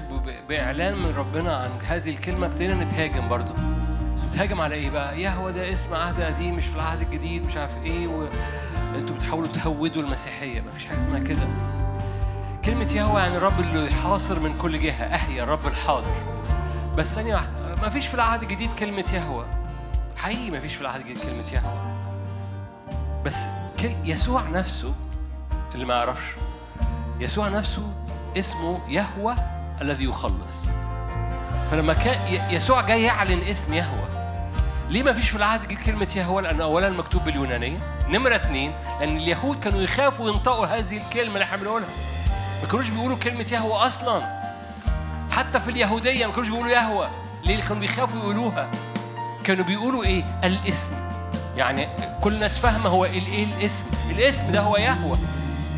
بإعلان من ربنا عن هذه الكلمة. ابتدينا نتهاجم برضه. بس بتهاجم على إيه بقى؟ يهوه ده اسم عهد قديم مش في العهد الجديد مش عارف إيه وانتوا بتحاولوا تهودوا المسيحية. مفيش حاجة اسمها كده. كلمة يهوه يعني الرب اللي حاصر من كل جهة. أهيا الرب الحاضر. بس ثانية واحدة ما فيش في العهد الجديد كلمة يهوه حقيقي ما فيش في العهد الجديد كلمة يهوه بس يسوع نفسه اللي ما يعرفش يسوع نفسه اسمه يهوه الذي يخلص فلما كان يسوع جاي يعلن اسم يهوه ليه ما فيش في العهد كلمة يهوه؟ لأن أولا مكتوب باليونانية، نمرة اتنين لأن اليهود كانوا يخافوا ينطقوا هذه الكلمة اللي إحنا بنقولها. ما كانوش بيقولوا كلمة يهوه أصلا. حتى في اليهودية ما كانوش بيقولوا يهوه، ليه؟ كانوا بيخافوا يقولوها. كانوا بيقولوا إيه؟ الاسم. يعني كل الناس فاهمة هو إيه الاسم؟ الاسم ده هو يهوه.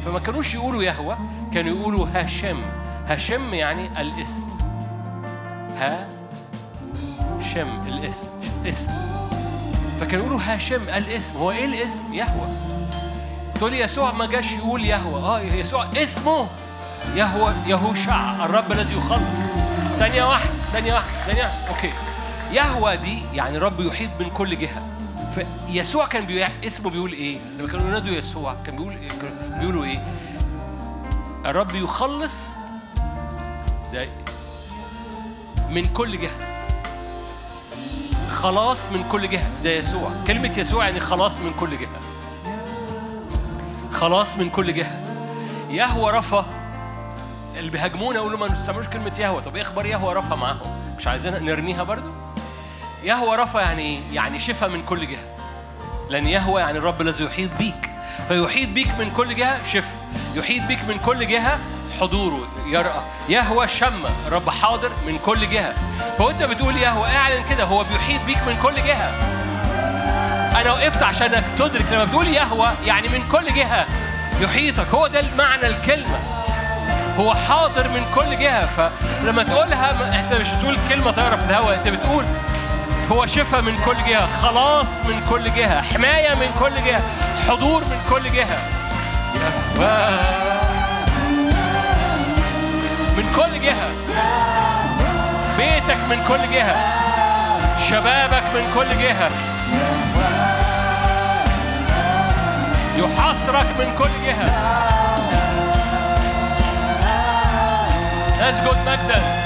فما كانوش يقولوا يهوه، كانوا يقولوا هاشم. هاشم يعني الاسم. ها شم الاسم اسم فكانوا يقولوا هاشم الاسم. هو إيه الاسم؟ يهوه تقول لي يسوع ما جاش يقول يهوه آه يسوع اسمه يهوه يهوشع الرب الذي يخلص. ثانية واحدة ثانية واحدة ثانية واحدة. أوكي. يهوه دي يعني رب يحيط من كل جهة. فيسوع كان بي... اسمه بيقول إيه؟ لما كانوا ينادوا يسوع كان بيقول إيه؟ بيقولوا إيه؟ الرب يخلص ده من كل جهة. خلاص من كل جهة. ده يسوع. كلمة يسوع يعني خلاص من كل جهة. خلاص من كل جهة. يهوى رفا اللي بيهاجمونا يقولوا ما تستعملوش كلمة يهوى. طب إيه أخبار يهوى رفا معاهم؟ مش عايزين نرميها برضو؟ يهوى رفا يعني إيه يعني شفاء من كل جهة. لأن يهوى يعني الرب الذي يحيط بيك. فيحيط بيك من كل جهة شفاء. يحيط بيك من كل جهة حضوره يرأى. يهوى شم الرب حاضر من كل جهة. فوانت بتقول يهوى اعلن كده هو بيحيط بيك من كل جهة. أنا وقفت عشانك تدرك لما بتقول يهوى يعني من كل جهة يحيطك. هو ده المعنى الكلمة. هو حاضر من كل جهة. فلما تقولها أنت مش بتقول كلمة طايرة في الهواء أنت بتقول هو شفاء من كل جهة خلاص من كل جهة حماية من كل جهة حضور من كل جهة. من كل جهة. بيتك من كل جهة. شبابك من كل جهة. يحاصرك من كل جهة. أسجد مجدا.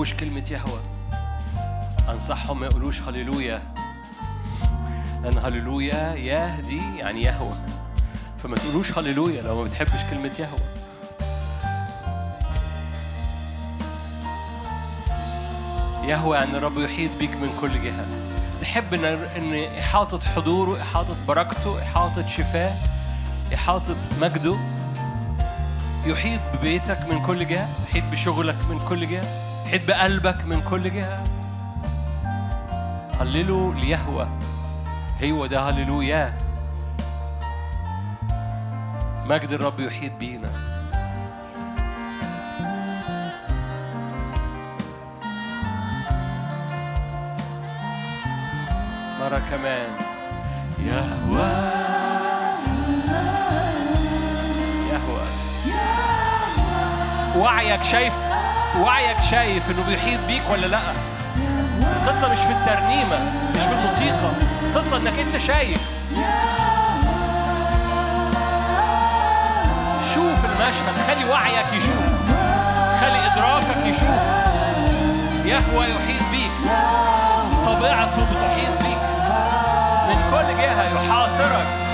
بيحبوش كلمة يهوى. أنصحهم ما يقولوش هللويا. لأن هللويا يهدي يعني يهوى. فما تقولوش هللويا لو ما بتحبش كلمة يهوى. يهوى يعني الرب يحيط بيك من كل جهة. تحب ان إن إحاطة حضوره إحاطة بركته إحاطة شفاه إحاطة مجده يحيط ببيتك من كل جهة يحيط بشغلك من كل جهة؟ يحيط بقلبك من كل جهة. هللوا ليهوى هو ده هللويا مجد الرب يحيط بينا. مرة كمان. يهوى يهوى وعيك شايف وعيك شايف إنه بيحيط بيك ولا لأ؟ القصة مش في الترنيمة مش في الموسيقى القصة إنك أنت شايف. شوف المشهد خلي وعيك يشوف خلي إدراكك يشوف. يهوى يحيط بيك طبيعته بتحيط بيك. من كل جهة يحاصرك.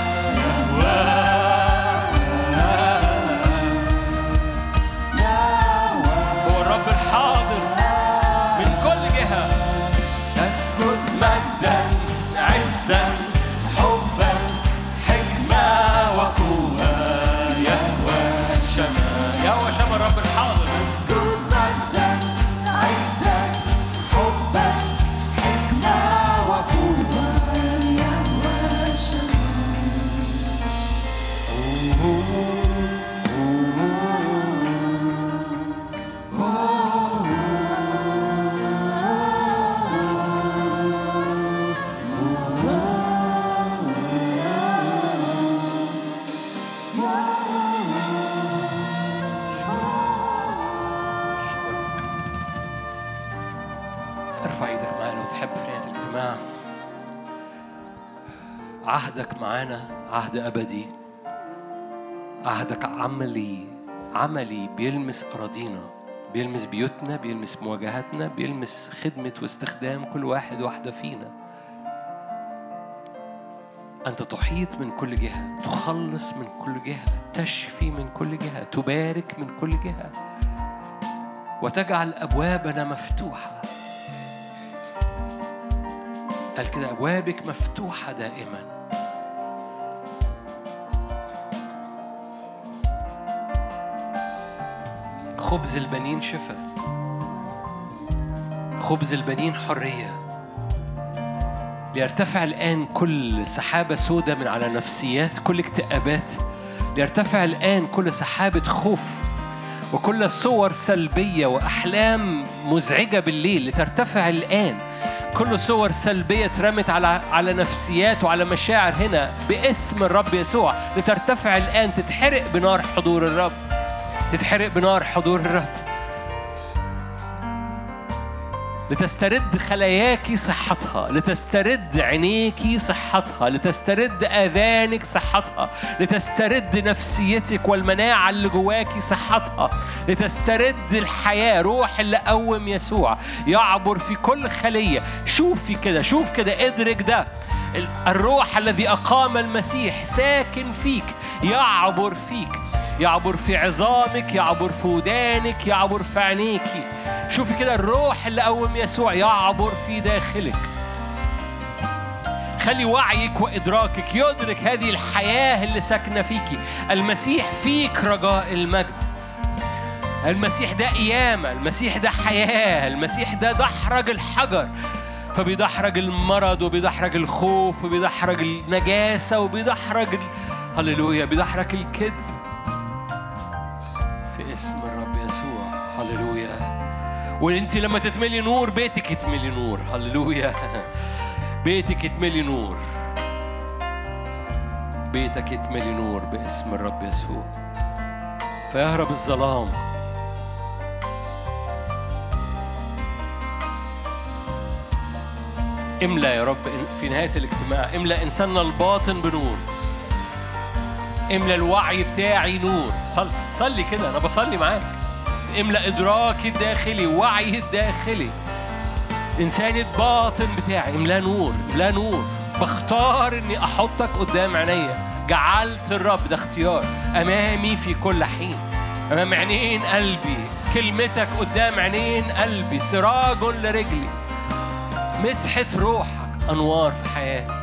عهدك معانا عهد أبدي. عهدك عملي عملي بيلمس أراضينا بيلمس بيوتنا بيلمس مواجهاتنا بيلمس خدمة واستخدام كل واحد واحدة فينا. أنت تحيط من كل جهة تخلص من كل جهة تشفي من كل جهة تبارك من كل جهة وتجعل أبوابنا مفتوحة. قال كده أبوابك مفتوحة دائما. خبز البنين شفاء خبز البنين حرية. ليرتفع الآن كل سحابة سوداء من على نفسيات كل اكتئابات. ليرتفع الآن كل سحابة خوف. وكل صور سلبية وأحلام مزعجة بالليل لترتفع الآن. كل صور سلبية اترمت على على نفسيات وعلى مشاعر هنا باسم الرب يسوع. لترتفع الآن تتحرق بنار حضور الرب. تتحرق بنار حضور الرب. لتسترد خلاياك صحتها لتسترد عينيك صحتها لتسترد آذانك صحتها لتسترد نفسيتك والمناعة اللي جواك صحتها لتسترد الحياة. روح اللي قوم يسوع يعبر في كل خلية. شوفي كده شوف كده ادرك ده. ال- الروح الذي أقام المسيح ساكن فيك يعبر فيك. يعبر في عظامك يعبر في ودانك يعبر في عينيكي شوفي كده الروح اللي قوم يسوع يعبر في داخلك. خلي وعيك وإدراكك يدرك هذه الحياة اللي ساكنة فيكي المسيح فيك رجاء المجد. المسيح ده قيامة المسيح ده حياة المسيح ده دحرج الحجر. فبيدحرج المرض وبيدحرج الخوف وبيدحرج النجاسة وبيدحرج. هللويا بيدحرج الكذب. وانت لما تتملي نور بيتك يتملي نور. هللويا. بيتك يتملي نور. بيتك يتملي نور باسم الرب يسوع. فيهرب الظلام. املى يا رب في نهاية الاجتماع. املى إنساننا الباطن بنور. املى الوعي بتاعي نور. صل صلي كده. أنا بصلي معاك. املى إدراكي الداخلي وعي الداخلي. إنساني الباطن بتاعي املاه نور املاه نور. بختار إني أحطك قدام عينيا. جعلت الرب ده اختيار. أمامي في كل حين. أمام عينين قلبي. كلمتك قدام عينين قلبي. سراج لرجلي. مسحة روحك أنوار في حياتي.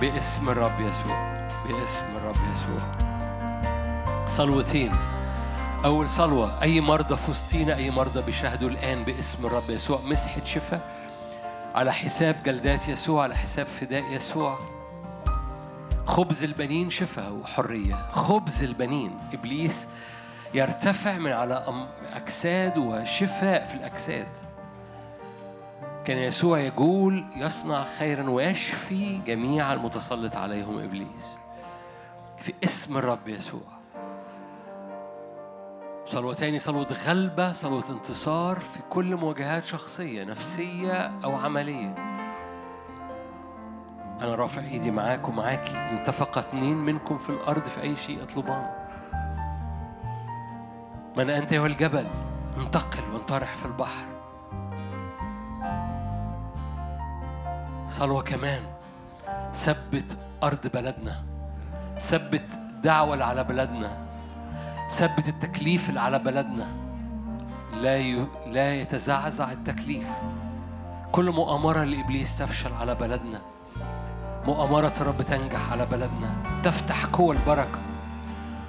باسم الرب يسوع. باسم الرب يسوع. صلوتين. أول صلوة. أي مرضى في وسطينا أي مرضى بيشاهدوا الآن باسم الرب يسوع. مسحة شفاء على حساب جلدات يسوع على حساب فداء يسوع. خبز البنين شفاء وحرية. خبز البنين. إبليس يرتفع من على أجساد وشفاء في الأجساد. كان يسوع يقول يصنع خيرا ويشفي جميع المتسلط عليهم إبليس. في اسم الرب يسوع. صلوة تاني صلوة غلبة صلوة انتصار في كل مواجهات شخصية نفسية أو عملية. أنا رافع إيدي معاك ومعاكي إن اتفق اتنين منكم في الأرض في أي شيء اطلبانه من أنت هو الجبل؟ انتقل وانطرح في البحر. صلوة كمان. ثبت أرض بلدنا. ثبت دعوة على بلدنا. ثبت التكليف اللي على بلدنا. لا ي... لا يتزعزع التكليف. كل مؤامرة لإبليس تفشل على بلدنا. مؤامرة الرب تنجح على بلدنا. تفتح قوى البركة.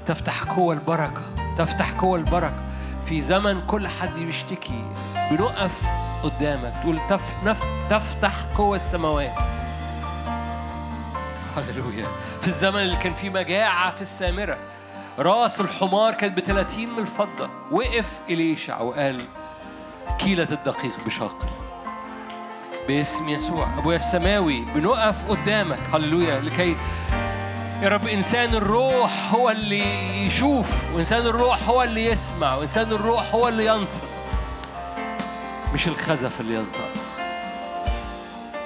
تفتح قوى البركة. تفتح قوى البركة. في زمن كل حد بيشتكي بنقف قدامك. تقول تف... نف... تفتح قوى السماوات. هللويا. في الزمن اللي كان فيه مجاعة في السامرة راس الحمار كانت ب 30 من الفضة. وقف إليشع وقال كيلة الدقيق بشاقل. باسم يسوع أبويا السماوي بنقف قدامك. هللويا. لكي يا رب إنسان الروح هو اللي يشوف وإنسان الروح هو اللي يسمع وإنسان الروح هو اللي ينطق. مش الخزف اللي ينطق.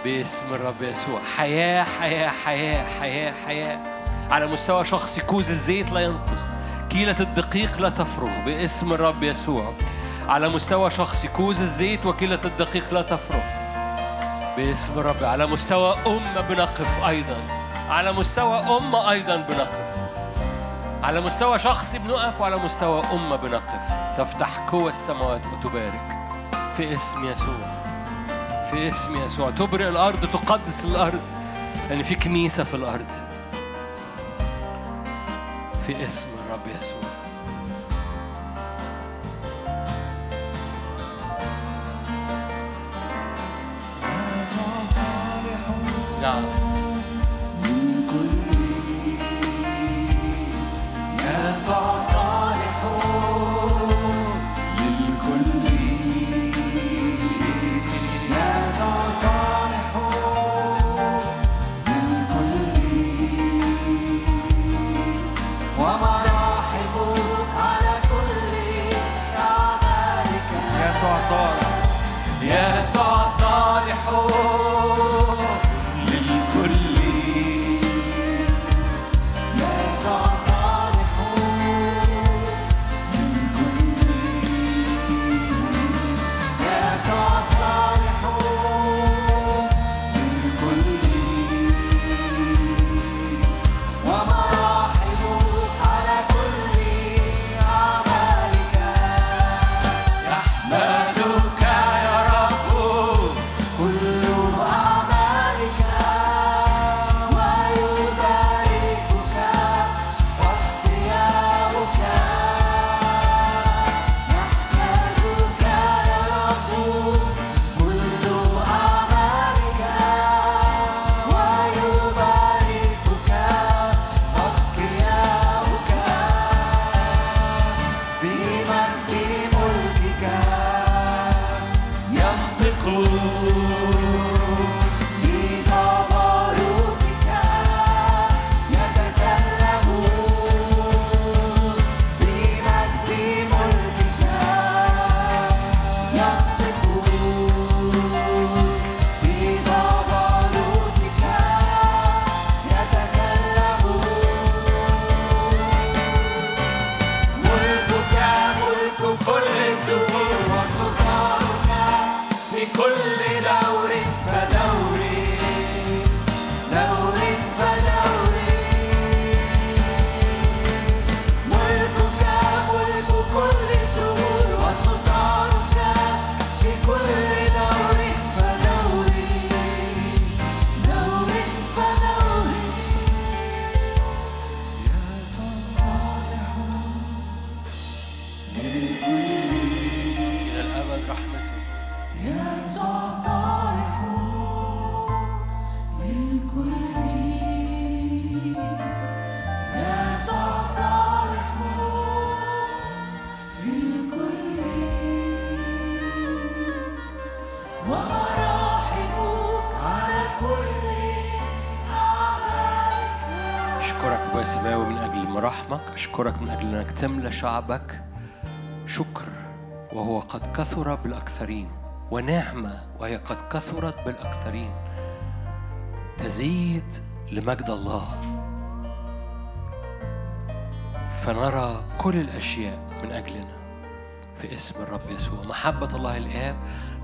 باسم الرب يسوع. حياة حياة حياة حياة حياة. على مستوى شخصي كوز الزيت لا ينقص. كيلة الدقيق لا تفرغ باسم الرب يسوع. على مستوى شخصي كوز الزيت وكيلة الدقيق لا تفرغ باسم الرب. على مستوى أمة بنقف أيضا. على مستوى أمة أيضا بنقف. على مستوى شخصي بنقف وعلى مستوى أمة بنقف. تفتح قوى السماوات وتبارك في اسم يسوع. في اسم يسوع. تبرئ الأرض تقدس الأرض. لأن في كنيسة في الأرض. في اسم الرب يسوع نعم تملى شعبك. شكر وهو قد كثر بالأكثرين. ونعمة وهي قد كثرت بالأكثرين. تزيد لمجد الله. فنرى كل الأشياء من أجلنا. في اسم الرب يسوع. محبة الله الآب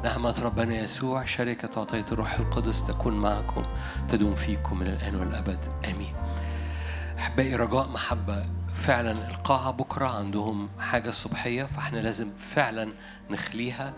نعمة ربنا يسوع شركة وعطية الروح القدس تكون معكم تدوم فيكم من الآن والأبد. آمين. أحبائي رجاء محبة فعلا القاعة بكرة عندهم حاجة الصبحية فإحنا لازم فعلا نخليها.